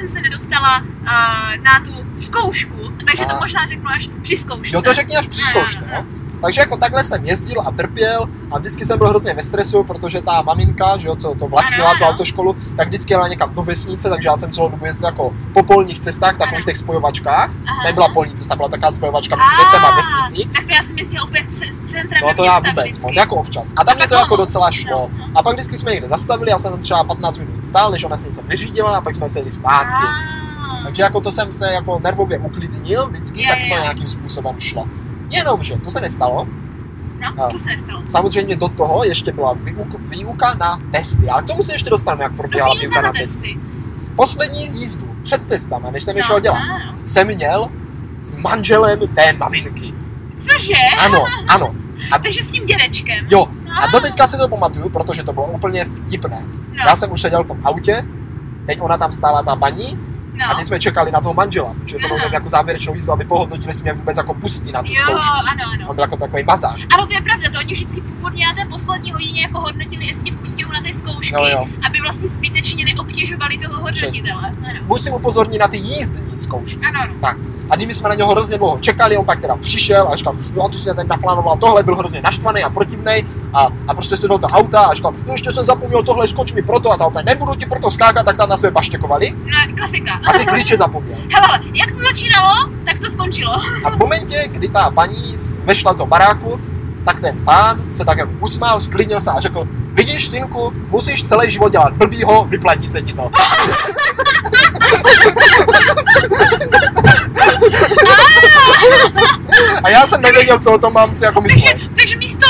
jsem se nedostala uh, na tu zkoušku, takže Aha. to možná řeknu až při zkoušce. jo to řekni až při Ano, zkoušce, ano. no. Takže jako takhle jsem jezdil a trpěl a vždycky jsem byl hrozně ve stresu, protože ta maminka, že jo, co to vlastnila Ano, tu ano. autoškolu, tak vždycky jela někam do vesnice, takže já jsem celou dobu jezdil jako po polních cestách, takových Ano. těch spojovačkách. Aha. Nebyla polní cesta, byla taková spojovačka mezi městem a vesnicí. Tak to já jsem jezdila opět s centrem No to já vůbec, moc, jako občas. A tam mě to jako docela šlo. no. A pak vždycky jsme někde zastavili, já jsem tam třeba 15 minut stál, než ona se něco vyřídila a pak jsme se jeli zpátky. Takže jako to jsem se jako nervově uklidnil vždycky, Jo, tak to nějakým způsobem šlo. Jenomže, co se nestalo, No, A- co se nestalo? samozřejmě do toho ještě byla výuka, výuka na testy, ale k tomu se ještě dostaneme, jak probíhala No, výuka na testy. testy. Poslední jízdu před testama, než jsem No, šel dělat, ano. jsem měl s manželem té maminky. Cože? Ano, ano. Takže s tím dědečkem. Jo, a Ah. doteďka si to pamatuju, protože to bylo úplně vtipné. No, Já jsem už seděl v tom autě, teď ona tam stála ta paní a no. teď jsme čekali na toho manžela, protože jsem měl jako závěrečnou jízdu, aby pohodnotili, jestli mě vůbec jako pustí na tu Jo, zkoušku. ano, ano. On byl jako takový mazák. Ano, to je pravda, to oni vždycky původně na té poslední hodině jako hodnotili, jestli pustí na ty zkoušky, Jo, jo. aby vlastně zbytečně neobtěžovali toho hodnotitele. Ano. Musím upozornit na ty jízdní zkoušky. Ano, ano. A tím jsme na něho hrozně dlouho čekali, on pak teda přišel a říkal, no ty jsi mě ten naplánoval tohle, byl hrozně naštvaný a protivnej a, a prostě se do auta a říkal, no ještě jsem zapomněl tohle, skoč mi proto a ta opět nebudu ti proto skákat, tak tam na své baštěkovali. No, klasika. Asi klíče zapomněl. Hele, ale jak to začínalo, tak to skončilo. A v momentě, kdy ta paní vešla do baráku, tak ten pán se tak jako usmál, sklidnil se a řekl, vidíš, synku, musíš celý život dělat blbýho, vyplatí se ti to. A já jsem nevěděl, co o tom mám si jako Takže, myslet. takže místo rady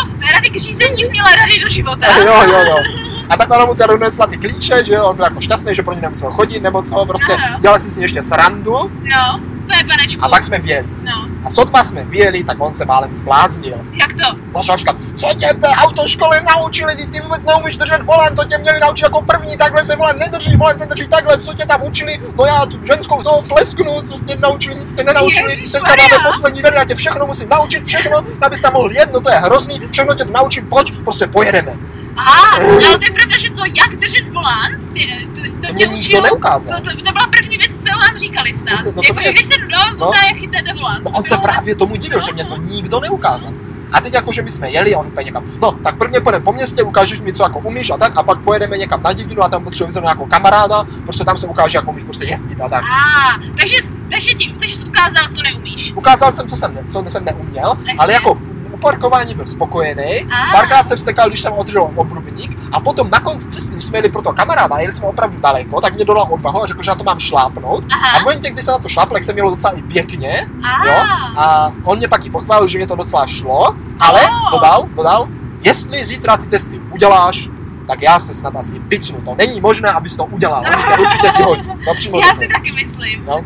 k řízení měla rady do života. Jo, jo, jo. A tak ona mu teda donesla ty klíče, že jo, on byl jako šťastný, že pro ně nemusel chodit, nebo co, prostě Ano. dělal si s ní ještě srandu No, to je panečku. a pak jsme vyjeli. No, A sotva jsme vyjeli, tak on se málem zbláznil. jak to? Začal říkat, co tě v té autoškole naučili, ty, ty vůbec neumíš držet volant, to tě měli naučit jako první, takhle se volant nedrží, volant se drží takhle, co tě tam učili, no já tu ženskou z toho plesknu, co tě naučili, nic tě nenaučili, teďka máme poslední den, já tě všechno musím naučit, všechno, abys tam mohl jet, no to je hrozný, všechno tě naučím, pojď, prostě pojedeme. Aha, ale to je pravda, že to, jak držet volant, ty, to, to, To tě mě učil, neukázal. to, to, to, byla první věc, co vám říkali snad. No to jako, mě- že když jste doma, no. no. jak chytáte volant. No To on se právě tomu divil, že mě to nikdo neukázal. A teď jako, že my jsme jeli, on úplně někam, no tak prvně půjdeme po městě, ukážeš mi, co jako umíš a tak, a pak pojedeme někam na dědinu a tam potřebuji vzít nějakou kamaráda, prostě tam se ukáže, jak umíš prostě jezdit a tak. A, takže, jsi- takže, ti, takže jsi ukázal, co neumíš. Ukázal jsem, co jsem, ne, co jsem neuměl, Takže? ale jako parkování byl spokojený, A. párkrát se vstekal, když jsem održel obrubník a potom na konci cesty, když jsme jeli pro toho kamaráda, jeli jsme opravdu daleko, tak mě dodal odvahu a řekl, že na to mám šlápnout. A Aha. v momentě, kdy se na to šlápl, tak jsem měl docela i pěkně, A, jo, a on mě pak i pochválil, že mě to docela šlo, ale Oh. dodal, dodal, jestli zítra ty testy uděláš, tak já se snad asi picnu. To není možné, abys to udělal. Určitě ti hodí. No, já si taky myslím. No.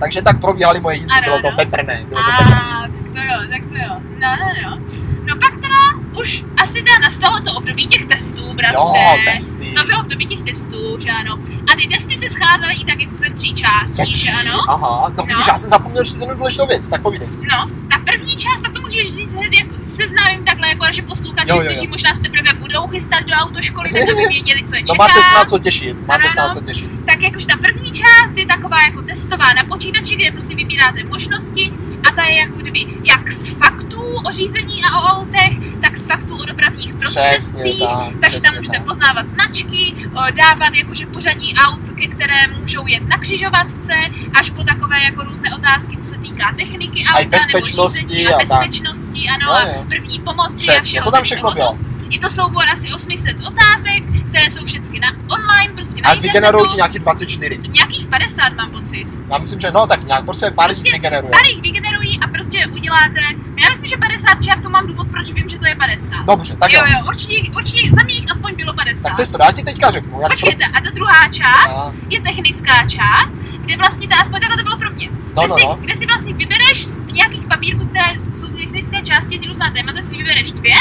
Takže tak probíhaly moje jízdy, Ano, bylo to ano. petrné. Bylo to petrné. To jo, tak to jo. No, no, no. No pak teda už asi teda nastalo to období těch testů, bratře. Jo, testy. To bylo období těch testů, že ano. A ty testy se skládaly i tak jako ze tří Ze částí, tří, že ano. Aha, no vidíš, No. já jsem zapomněl říct jednu důležitou věc, tak povídej si. No, první část, tak to musíš říct hned jako seznámím takhle jako naše posluchači, Jo, jo, jo. kteří možná se teprve budou chystat do autoškoly, tak aby věděli, co je No čeká. máte se na co těšit, máte se na co těšit. tak jakože ta první část je taková jako testová na počítači, kde prostě vybíráte možnosti a ta je jako kdyby jak z faktů, o řízení a o autech, tak z faktů o dopravních prostředcích, tak, takže tam můžete tak. poznávat značky, dávat jakože pořadí aut, ke které můžou jet na křižovatce, až po takové jako různé otázky, co se týká techniky auta nebo bezpečnosti a a tak. bezpečnosti, ano, Jo, a první pomoci a Přesně, všeho to tam všechno bylo. Je to soubor asi 800 otázek, které jsou všechny na online, prostě na A vygenerují ti nějaký 24. Nějakých 50 mám pocit. Já myslím, že no, tak nějak, prostě pár Prostě jich vygeneruje. Pár jich vygenerují a prostě uděláte, já myslím, že 50, že já tu mám důvod, proč vím, že to je 50. Dobře, tak jo, jo. jo, určitě, určitě za mě jich aspoň bylo 50. Tak sestro, já ti teďka řeknu, jak Počkejte, a ta druhá část A, je technická část, kde vlastně ta, aspoň takhle to bylo pro mě, No, kde, no, si, no. kde si vlastně vybereš z nějakých papírků, které jsou technické části, ty různá témata, si vybereš dvě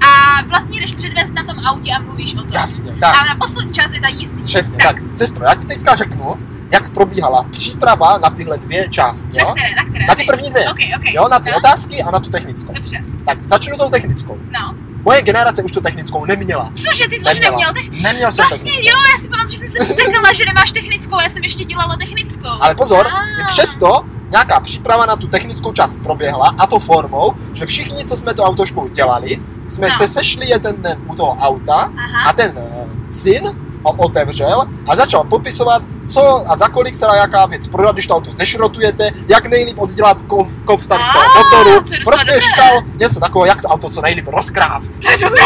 a vlastně jdeš předvést na tom autě a mluvíš o tom. Jasně, tak. A na poslední část je ta jízdní. Přesně, tak. Sestro, já ti teďka řeknu, jak probíhala příprava na tyhle dvě části, Na jo? které, na které? Na ty první dvě. Ok, ok. Jo, na ty no, otázky a na tu technickou. Dobře, Tak začnu tou technickou. no. Moje generace už tu technickou neměla. Cože, ty jsi už neměl technickou? Neměl jsem Vlastně technickou. jo, já si pamatuju, že jsem se vztekala, že nemáš technickou, já jsem ještě dělala technickou. Ale pozor, Ah. i přesto nějaká příprava na tu technickou část proběhla a to formou, že všichni, co jsme tu autoškolu dělali, jsme No. se sešli jeden den u toho auta Aha. a ten eh, syn ho otevřel a začal popisovat, co a za kolik se dá jaká věc prodat, když to auto zešrotujete, jak nejlíp oddělat kov, kov tam z toho motoru. to Prostě říkal něco takového, jak to auto co nejlíp rozkrást. To je dobré,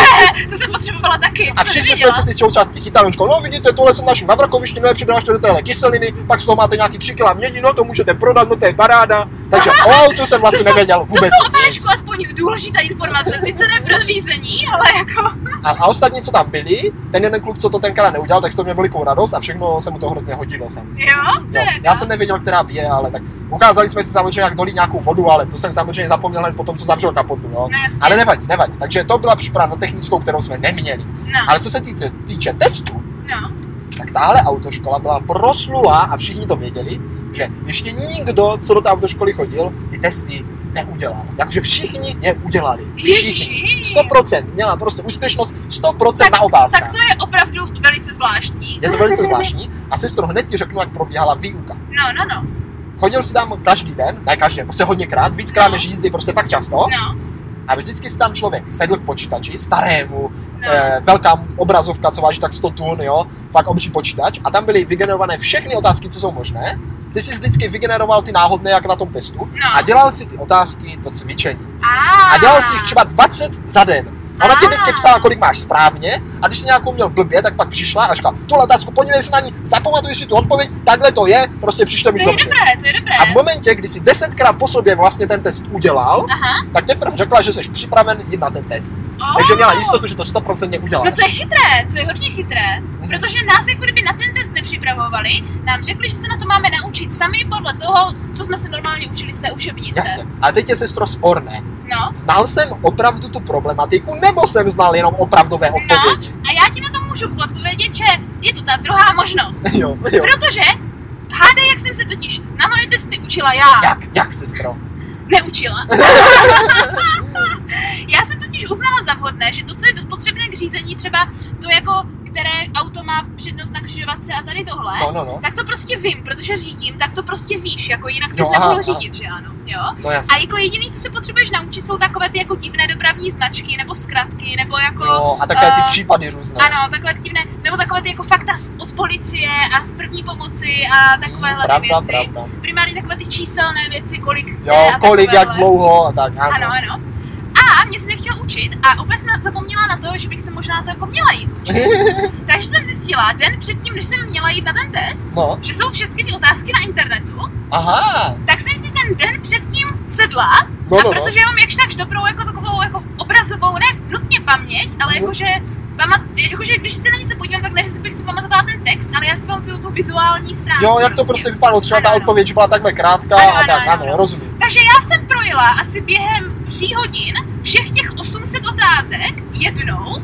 to jsem potřebovala taky. A to všichni jsme si ty součástky chytali, říkal, no vidíte, tohle jsem našel na Vrakovišti, no je přidáš to do téhle kyseliny, pak z toho máte nějaký 3 kg mědi, no to můžete prodat, no to je paráda. Takže o autu jsem vlastně To jsou- nevěděl To vůbec jsou nic. opravdu aspoň důležitá informace, sice ne pro řízení, ale jako... A, a ostatní, co tam byli, ten jeden kluk, co to tenkrát neudělal, tak z toho měl velikou radost a všechno se mu to hrozně hodilo samozřejmě. Jo, to Jo, já jsem nevěděl, která bije, ale tak ukázali jsme si samozřejmě, jak dolít nějakou vodu, ale to jsem samozřejmě zapomněl jen po tom, co zavřel kapotu, jo. No jasně. Ale nevadí, nevadí. Takže to byla příprava na technickou, kterou jsme neměli. No, Ale co se týče, týče testu, no. tak tahle autoškola byla proslulá a všichni to věděli, že ještě nikdo, co do té autoškoly chodil, ty testy neudělal. Takže všichni je udělali. Všichni. Ježiši. 100% měla prostě úspěšnost 100% na otázkách. Tak to je opravdu velice zvláštní. Je to velice zvláštní. A sestro, hned ti řeknu, jak probíhala výuka. No, no, no. Chodil si tam každý den, ne každý den, prostě hodněkrát, víckrát No. než jízdy, prostě fakt často. No, A vždycky si tam člověk sedl k počítači, starému, no. eh, velká obrazovka, co váží tak 100 tun, jo, fakt obří počítač. A tam byly vygenerované všechny otázky, co jsou možné. Ty jsi vždycky vygeneroval ty náhodné, jak na tom testu. No. A dělal si ty otázky, to cvičení. A, A dělal si jich třeba 20 za den. Ona ti Ah. vždycky psala, kolik máš správně, a když si nějakou měl blbě, tak pak přišla a říkala, tu otázku, podívej se na ní, zapamatuj si tu odpověď, takhle to je, prostě přišlo mi To je dobře. dobré, to je dobré. A v momentě, kdy si desetkrát po sobě vlastně ten test udělal, Aha. tak teprve řekla, že jsi připraven jít na ten test. Oh. Takže měla jistotu, že to 100% udělala. No to je chytré, to je hodně chytré, Mhm. protože nás jako kdyby na ten test nepřipravovali, nám řekli, že se na to máme naučit sami podle toho, co jsme se normálně učili z té učebnice. Jasně. Ale teď je sestro sporné. No, Znal jsem opravdu tu problematiku, nebo jsem znal jenom opravdové odpovědi? a já ti na to můžu odpovědět, že je to ta druhá možnost. Jo, jo. Protože, hádej, jak jsem se totiž na moje testy učila já. Jak, jak sestro? Neučila. já jsem totiž uznala za vhodné, že to, co je potřebné k řízení, třeba to jako, které auto má přednost na křižovatce a tady tohle, No, no, no. tak to prostě vím, protože řídím, tak to prostě víš, jako jinak bys Jo, nemohl řídit, že ano, jo? No. A jako jediný, co se potřebuješ naučit, jsou takové ty jako divné dopravní značky, nebo zkratky, nebo jako... Jo, a takové ty eh, případy různé. Ano, takové ty divné, nebo takové ty jako fakta od policie a z první pomoci a takovéhle ty pravda, věci. pravda. Primárně takové ty číselné věci, kolik Jo, kolik, jak dlouho a tak. Ano. Ano, ano. A mě se nechtěl učit a opět jsem zapomněla na to, že bych se možná to jako měla jít učit. Takže jsem zjistila den předtím, než jsem měla jít na ten test, No, že jsou všechny ty otázky na internetu, aha. tak jsem si ten den předtím sedla No, a no, no. protože já mám jakž takž dobrou jako takovou jako obrazovou, ne nutně paměť, ale Mhm. jakože pamat, jakože když se na něco podívám, tak ne, že si bych si pamatovala ten text, ale já si pamatuju tu vizuální stránku. Jo, jak to prostě vypadalo, třeba ta Ano, ano. odpověď, byla takhle krátká Ano, a ano, tak, ano, ano, ano. rozumím. Takže já jsem projela asi během tří hodin všech těch 800 otázek jednou.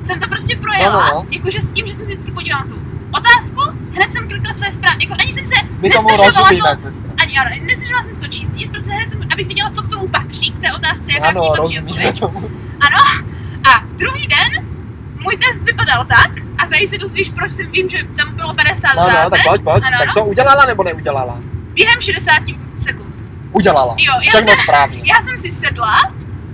Jsem to prostě projela, No, no, no. jakože s tím, že jsem si vždycky podívala tu otázku, hned jsem klikla, co je správně. Jako ani jsem se My tomu rozumíme, to, ani ano, nezdržovala jsem si to číst nic, prostě hned jsem, abych věděla, co k tomu patří, k té otázce, jaká k ní Ano, patří odpověď. Ano. A druhý den můj test vypadal tak, a tady se dozvíš, proč jsem vím, že tam bylo 50 No, no, otázek, tak pojď, pojď. Ano, Tak co, udělala nebo neudělala? během 60 sekund. Udělala. Jo, já Všechno jsem, správně. já jsem si sedla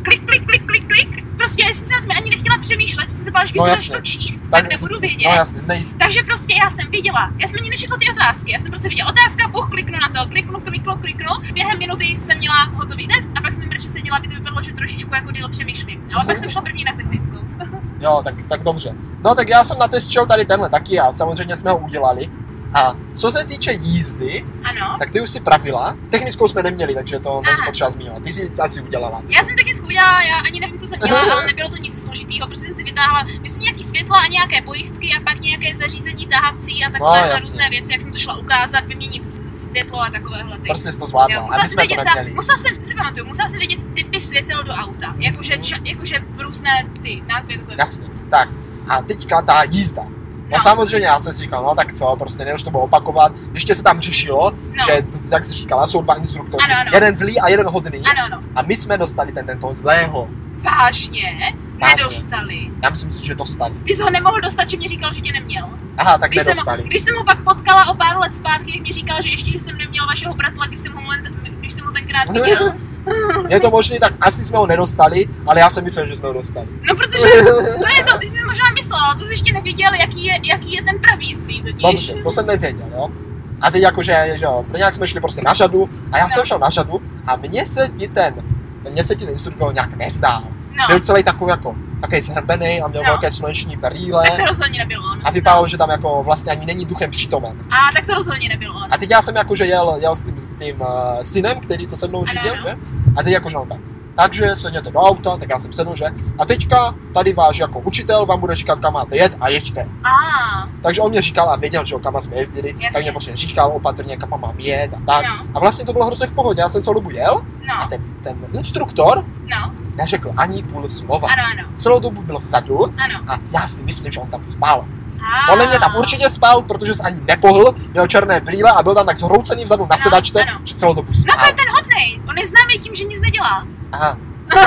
klik, klik, klik, klik, klik. Prostě já jsem se ani nechtěla přemýšlet, jsem se bála, že když No no, jasně. to číst, tak, tak nebudu No vědět. jasně, znejistý. Takže prostě já jsem viděla, já jsem ani nečetla ty otázky, já jsem prostě viděla otázka, buch, kliknu na to, kliknu, kliknu, kliknu. Během minuty jsem měla hotový test a pak jsem radši seděla, aby to vypadalo, že trošičku jako díl přemýšlím. Ale pak jsem šla první na technickou. Jo, tak, tak dobře. No tak já jsem na test šel tady tenhle taky a samozřejmě jsme ho udělali. A co se týče jízdy, Ano. tak ty už si pravila. Technickou jsme neměli, takže to není potřeba zmiňovat. Ty jsi asi udělala. Já jsem technickou udělala, já ani nevím, co jsem dělala, ale nebylo to nic složitého, prostě jsem si vytáhla, myslím, nějaký světla a nějaké pojistky a pak nějaké zařízení tahací a takové No, různé věci, jak jsem to šla ukázat, vyměnit světlo a takovéhle ty. Prostě jsi to zvládla. Jo, musela jsem vědět, ta, musela jsem, si pamatuju, musela jsem vědět typy světel do auta, jakože, ča, jakože různé ty názvy. Jasně. Tak. A teďka ta jízda. No, No. samozřejmě já jsem si říkal, no tak co, prostě než to bylo opakovat. Ještě se tam řešilo, No. že, jak jsi říkala, jsou dva instruktoři. Ano, ano. Jeden zlý a jeden hodný. Ano, ano. A my jsme dostali ten, ten toho zlého. Vážně? Vážně. Nedostali. Já myslím si, že dostali. Ty jsi ho nemohl dostat, že mě říkal, že tě neměl. Aha, tak Když jsem, ho, nedostali. když jsem ho pak potkala o pár let zpátky, jak mi říkal, že ještě, že jsem neměl vašeho bratla, když jsem ho, moment, když jsem ho tenkrát viděl. Je to možný, tak asi jsme ho nedostali, ale já jsem myslel, že jsme ho dostali. No protože to je to, ty jsi možná myslel, ale to jsi ještě nevěděl, jaký je, jaký je ten pravý zlý totiž. Dobře, to jsem nevěděl, jo. A teď jakože, že jo, pro nějak jsme šli prostě na řadu a já No. jsem šel na řadu a mně se ti ten, mně se ti ten instruktor nějak nezdál. No, Byl celý takový jako, takový zhrbený a měl No. velké sluneční brýle tak to rozhodně nebylo on. a vypadalo, že tam jako vlastně ani není duchem přítomen. A tak to rozhodně nebylo on. A teď já jsem jakože jel, jel s tím, s tím uh, synem, který to se mnou řídil, ano. že? A teď jakože on tak. Takže sedněte do auta, tak já jsem sedl, že? A teďka tady váš jako učitel vám bude říkat, kam máte jet a jeďte. A, Takže on mě říkal a věděl, že kam jsme jezdili, Jasně. tak mě prostě říkal opatrně, kam mám jet a tak. no, A vlastně to bylo hrozně v pohodě, já jsem celou dobu jel a no, ten, ten instruktor no, neřekl ani půl slova. ano, ano, Celou dobu byl vzadu ano. a já si myslím, že on tam spal. A, Podle mě tam určitě spal, protože se ani nepohl, měl černé brýle a byl tam tak zhroucený vzadu na No, sedačce, ano. že celou dobu No spal. to je ten hodnej, on je známý tím, že nic nedělá. Aha.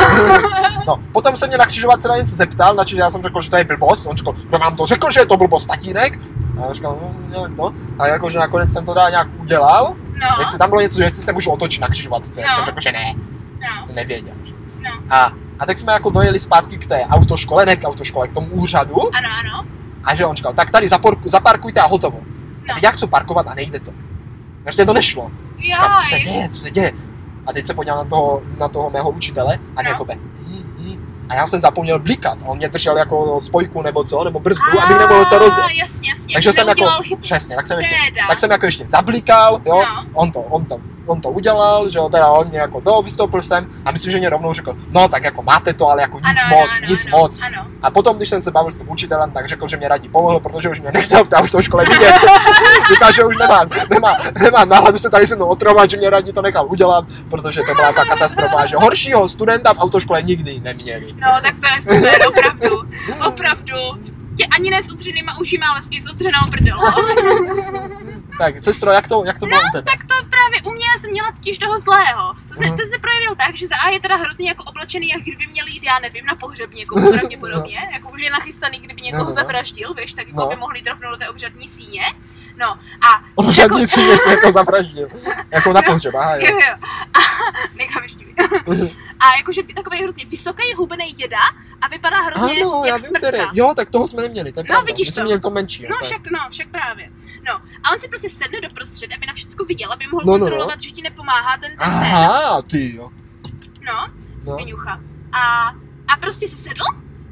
No, potom se mě na křižovatce na něco zeptal, načež já jsem řekl, že to je blbost. On řekl, kdo vám to řekl, že je to blbost, tatínek? A já říkal, no, nějak to. A jakože nakonec jsem to dá nějak udělal. No, Jestli tam bylo něco, že jestli se můžu otočit na křižovatce, No. no. jsem řekl, že ne, no, nevěděl. No. A, a tak jsme jako dojeli zpátky k té autoškole, ne k autoškole, k tomu úřadu. Ano, ano. A že on říkal, tak tady zaporku, zaparkujte a hotovo. A No. teď já chci parkovat a nejde to. Prostě to nešlo. Jo, Říkám, co se je- děje, co se děje? A teď se podíval na toho, na toho mého učitele a No. jako be, "Hm, hm." a já jsem zapomněl blikat a on mě držel jako spojku nebo co, nebo brzdu, abych nemohl se rozjet. A, jasně, jasně. Takže jsem jako, chybu. přesně, tak jsem ještě, tak jsem jako ještě zablikal, jo, No. on to, on to, on to udělal, že jo, teda on mě jako to, vystoupil jsem a myslím, že mě rovnou řekl, no tak jako máte to, ale jako nic Ano, moc, ano, nic ano, moc. Ano. A potom, když jsem se bavil s tím učitelem, tak řekl, že mě radí pomohl, protože už mě nechtěl v té autoškole vidět. Říkal, že už nemá, nemá, nemá náladu se tady se mnou otravovat, že mě radí to nechal udělat, protože to byla ta katastrofa, že horšího studenta v autoškole nikdy neměli. No, tak to je super, opravdu. Opravdu. Tě ani ne s utřenýma ušima, ale s utřenou prdel. Tak, sestro, jak to, jak to bylo u tebe? tak to právě u mě jsem měla totiž toho zlého. To se, Mhm. ten se projevil tak, že za A je teda hrozně jako oblečený, jak kdyby měl jít, já nevím, na pohřeb někoho pravděpodobně. Jako už je nachystaný, kdyby někoho No, no. zavraždil, víš, tak jako No. by mohli jít rovnou do té obřadní síně. No a Obřadnici, než se jako zavraždil. Jako na pohřeb, aha, jo, jo. jo. A nechám ještě. A jakože by takový hrozně vysoký, hubený děda a vypadá hrozně Ano, já jak vím, smrtka. který. Jo, tak toho jsme neměli, je No, vidíš to. měli to menší. No tak. však, no, však právě. No, a on si prostě sedne doprostřed, aby na všechno viděl, aby mohl No, no, no. kontrolovat, že ti nepomáhá ten ten. Aha, ty jo. No, No. sviňucha. A, a prostě se sedl,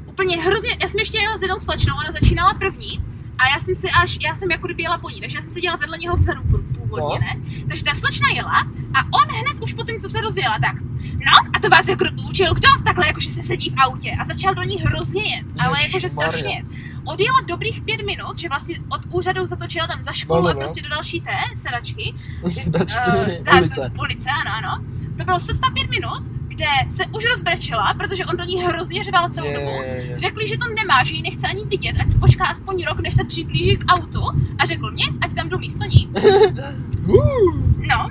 úplně hrozně, já jsem ještě jela s jednou slečnou, ona začínala první, a já jsem si až, já jsem jako kdyby jela po ní, takže já jsem seděla vedle něho vzadu pů- původně, No. ne? Takže ta slečna jela a on hned už po tom, co se rozjela, tak, no a to vás jako učil kdo? Takhle jakože se sedí v autě a začal do ní hrozně jet, ale jakože strašně. Odjela dobrých pět minut, že vlastně od úřadu zatočila tam za školu No, no, a no. prostě do další té sedačky, Sedačky, ta ulice. z ulice, ano, ano. To bylo sotva pět minut, kde se už rozbrečela, protože on do ní hrozně řval celou Je, dobu. je, je. Řekli, že to nemá, že ji nechce ani vidět, ať počká aspoň rok, než se přiblíží k autu a řekl mě, ať tam jdu místo ní. No,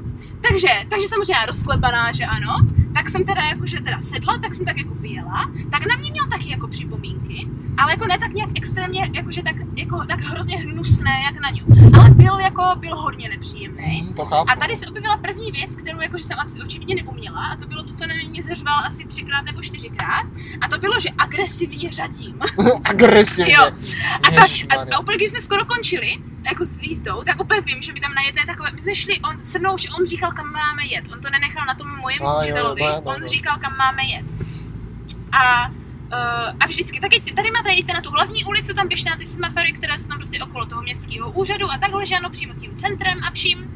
takže, takže samozřejmě rozklepaná, že ano, tak jsem teda jakože teda sedla, tak jsem tak jako vyjela, tak na mě měl taky jako připomínky, ale jako ne tak nějak extrémně, jakože tak, jako, tak hrozně hnusné, jak na ňu. Ale byl jako, byl hodně nepříjemný. Hmm, to chápu. A tady se objevila první věc, kterou jakože jsem asi očividně neuměla, a to bylo to, co na mě zeřval asi třikrát nebo čtyřikrát, a to bylo, že agresivně řadím. Agresivně. Jo. A, tak, a, a úplně když jsme skoro končili, jako s jízdou, tak úplně vím, že mi tam na jedné takové, my jsme šli, on se mnou, že on říkal, kam máme jet, on to nenechal na tom mojemu A jo, učitelovi, no, no, on no. říkal, kam máme jet. A Uh, a vždycky, taky tady máte jít na tu hlavní ulicu, tam běžte na ty semafory, které jsou tam prostě okolo toho městského úřadu a takhle, že ano, přímo tím centrem a vším.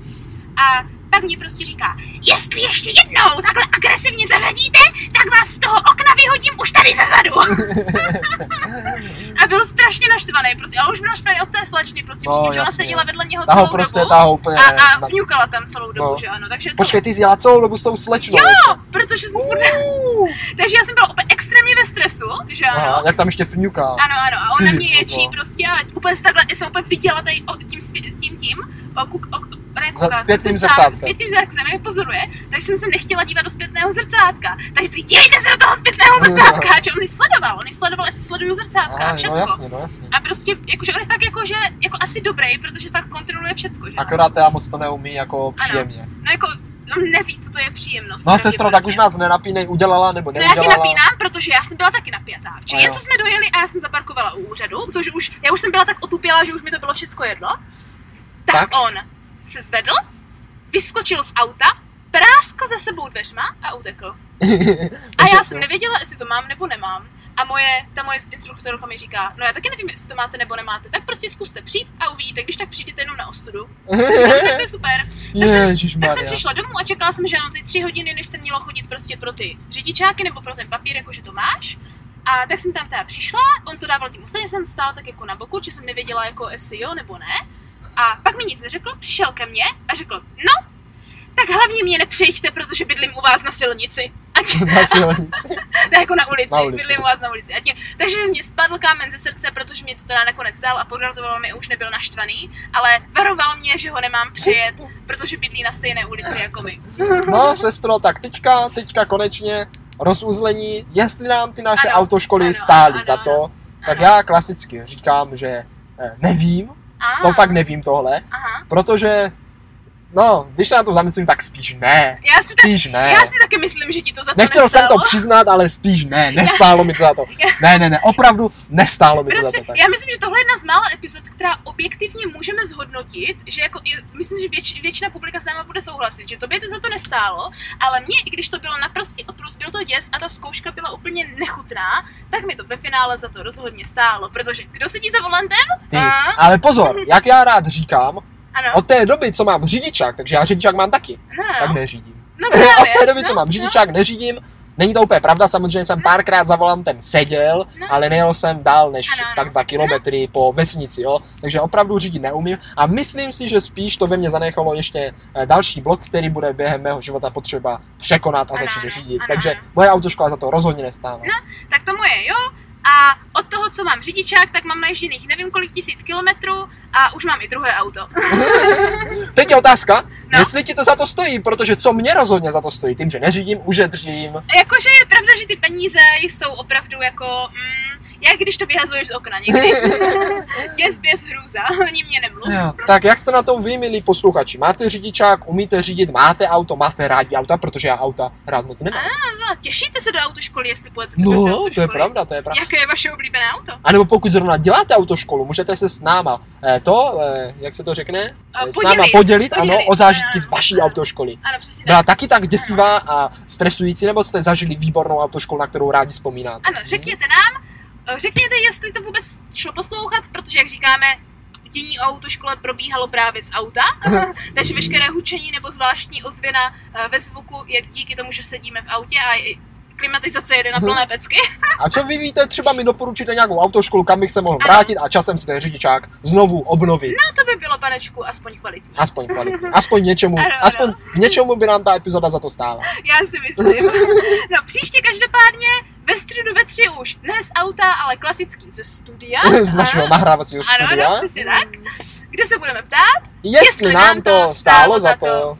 A pak mi prostě říká, jestli ještě jednou takhle agresivně zařadíte, tak vás z toho okna vyhodím už tady ze zadu. a byl strašně naštvaný, prostě, ale už byl naštvaný od té slečny, prostě, No, protože ona seděla vedle něho celou prostě, dobu. úplně... A, a na- vňukala tam celou dobu, No. že ano, takže to, Počkej, ty jsi jela celou dobu s tou slečnou. Jo, protože jsem furt, takže já jsem byla úplně extrémně ve stresu, že ano. Aha, jak tam ještě fňuká. Ano, ano, a on na Ty mě ječí prostě a úplně takhle, jsem úplně viděla tady tím, svě- tím, tím, o, o, Za zrcát- zrcátkem. Zpětným zrcátem, jak pozoruje, takže jsem se nechtěla dívat do zpětného zrcátka. Takže si dívejte se do toho zpětného zrcátka, že on sledoval, on sledoval, jestli sleduju zrcátka a Aha, no všecko. jasně, no jasně. a prostě, jakože on je fakt jakože, jako asi dobrý, protože fakt kontroluje všecko, že? Akorát já moc to neumí jako příjemně. No jako, on neví, co to je příjemnost. No sestro, tak už nás nenapínej, udělala nebo To já tě neudělala. napínám, protože já jsem byla taky napjatá. Či jen co jsme dojeli a já jsem zaparkovala u úřadu, což už, já už jsem byla tak otupěla, že už mi to bylo všechno jedno. Tak, Tak? on se zvedl, vyskočil z auta, práskl za sebou dveřma a utekl. A já jsem nevěděla, jestli to mám nebo nemám. A moje, ta moje instruktorka mi říká, no já taky nevím, jestli to máte nebo nemáte, tak prostě zkuste přijít a uvidíte, když tak přijdete jenom na ostudu. Říkám, "No, tak to je super. Tak jsem Ježišmarja. přišla domů a čekala jsem, že ano, ty tři hodiny, než jsem měla chodit prostě pro ty řidičáky nebo pro ten papír, jakože to máš. A tak jsem tam teda přišla, on to dával tím ostatně, jsem stála tak jako na boku, že jsem nevěděla, jako jestli jo nebo ne. A pak mi nic neřekl, přišel ke mně a řekl, no, tak hlavně mě nepřejiďte, protože bydlím u vás na silnici. Ať, Na silnici. je jako na ulici, Na ulici. bydlím u vás na ulici. Ať, takže mě spadl kámen ze srdce, protože mě to teda nakonec dal a pogratuloval mi už nebyl naštvaný, ale varoval mě, že ho nemám přejet, protože bydlí na stejné ulici jako my. No sestro, tak teďka, teďka konečně rozuzlení, jestli nám ty naše Ano, autoškoly ano, stály ano, za ano. to, tak Ano. já klasicky říkám, že eh, nevím, Ah, to fakt nevím tohle, Aha. protože, no, když se na to zamyslím, tak spíš ne. Já si, Spíš ne. já si taky myslím, že ti to za to Nechtěl jsem nestálo. to přiznat, ale spíš ne, nestálo mi to za to. Ne, ne, ne, opravdu nestálo mi to za to. Tak. já myslím, že tohle je jedna z mála epizod, která objektivně můžeme zhodnotit, že jako, myslím, že věč, většina publika s náma bude souhlasit, že tobě to za to nestálo, ale mě, i když to bylo naprostý oprus, byl to děs a ta zkouška byla úplně nechutná, tak mi to ve finále za to rozhodně stálo, protože kdo sedí za volantem? Ty, A? ale pozor, jak já rád říkám, Ano, od té doby, co mám řidičák, takže já řidičák mám taky, no, tak no, neřídím. no Od právě, té doby, co no, mám řidičák, neřídím. Není to úplně pravda, samozřejmě jsem párkrát za volantem seděl, No. ale nejel jsem dál než Ano, ano. tak dva kilometry po vesnici, jo. Takže opravdu řídit neumím a myslím si, že spíš to ve mně zanechalo ještě eh, další blok, který bude během mého života potřeba překonat a Ano, začít ano, řídit. ano, Takže ano. moje autoškola za to rozhodně nestála. tak to moje, jo. A od toho, co mám řidičák, tak mám naježděných nevím kolik tisíc kilometrů a už mám i druhé auto. Teď je otázka, No. jestli ti to za to stojí, protože co mě rozhodně za to stojí, tím, že neřídím, užedřím, Jakože je pravda, že ty peníze jsou opravdu jako, mm, jak když to vyhazuješ z okna někdy. Děs, běs, hrůza, ani mě nemluv. Jo, tak jak jste na tom vy, milí posluchači? Máte řidičák, umíte řídit, máte auto, máte rádi auta, protože já auta rád moc nemám. No, těšíte se do autoškoly, jestli půjdete do No, autoškoly? to je pravda, to je pravda. Jaké je vaše oblíbené auto? A nebo pokud zrovna děláte autoškolu, můžete se s náma eh, to, eh, jak se to řekne, A Eh, s náma podělit, podělit, ano, podělit, o zážitky ano, z vaší ano. autoškoly. Ano, přesně Byla tak. taky tak děsivá a stresující, nebo jste zažili výbornou autoškolu, na kterou rádi vzpomínáte? Ano, řekněte nám, eh, řekněte, jestli to vůbec šlo poslouchat, protože jak říkáme, dění o autoškole probíhalo právě z auta, takže veškeré hučení nebo zvláštní ozvěna eh, ve zvuku je díky tomu, že sedíme v autě a klimatizace jede na plné pecky. A co vy víte, třeba mi doporučíte nějakou autoškolu, kam bych se mohl vrátit a časem si ten řidičák znovu obnovit. No to by bylo, panečku, aspoň kvalitní. Aspoň kvalitně, aspoň něčemu, Ano, ano. aspoň k něčemu by nám ta epizoda za to stála. Já si myslím. No příště každopádně ve středu ve tři už ne z auta, ale klasický ze studia. Z našeho Ano. nahrávacího Ano, studia. ano, přesně tak. Kde se budeme ptát? Jestli nám to stálo za to.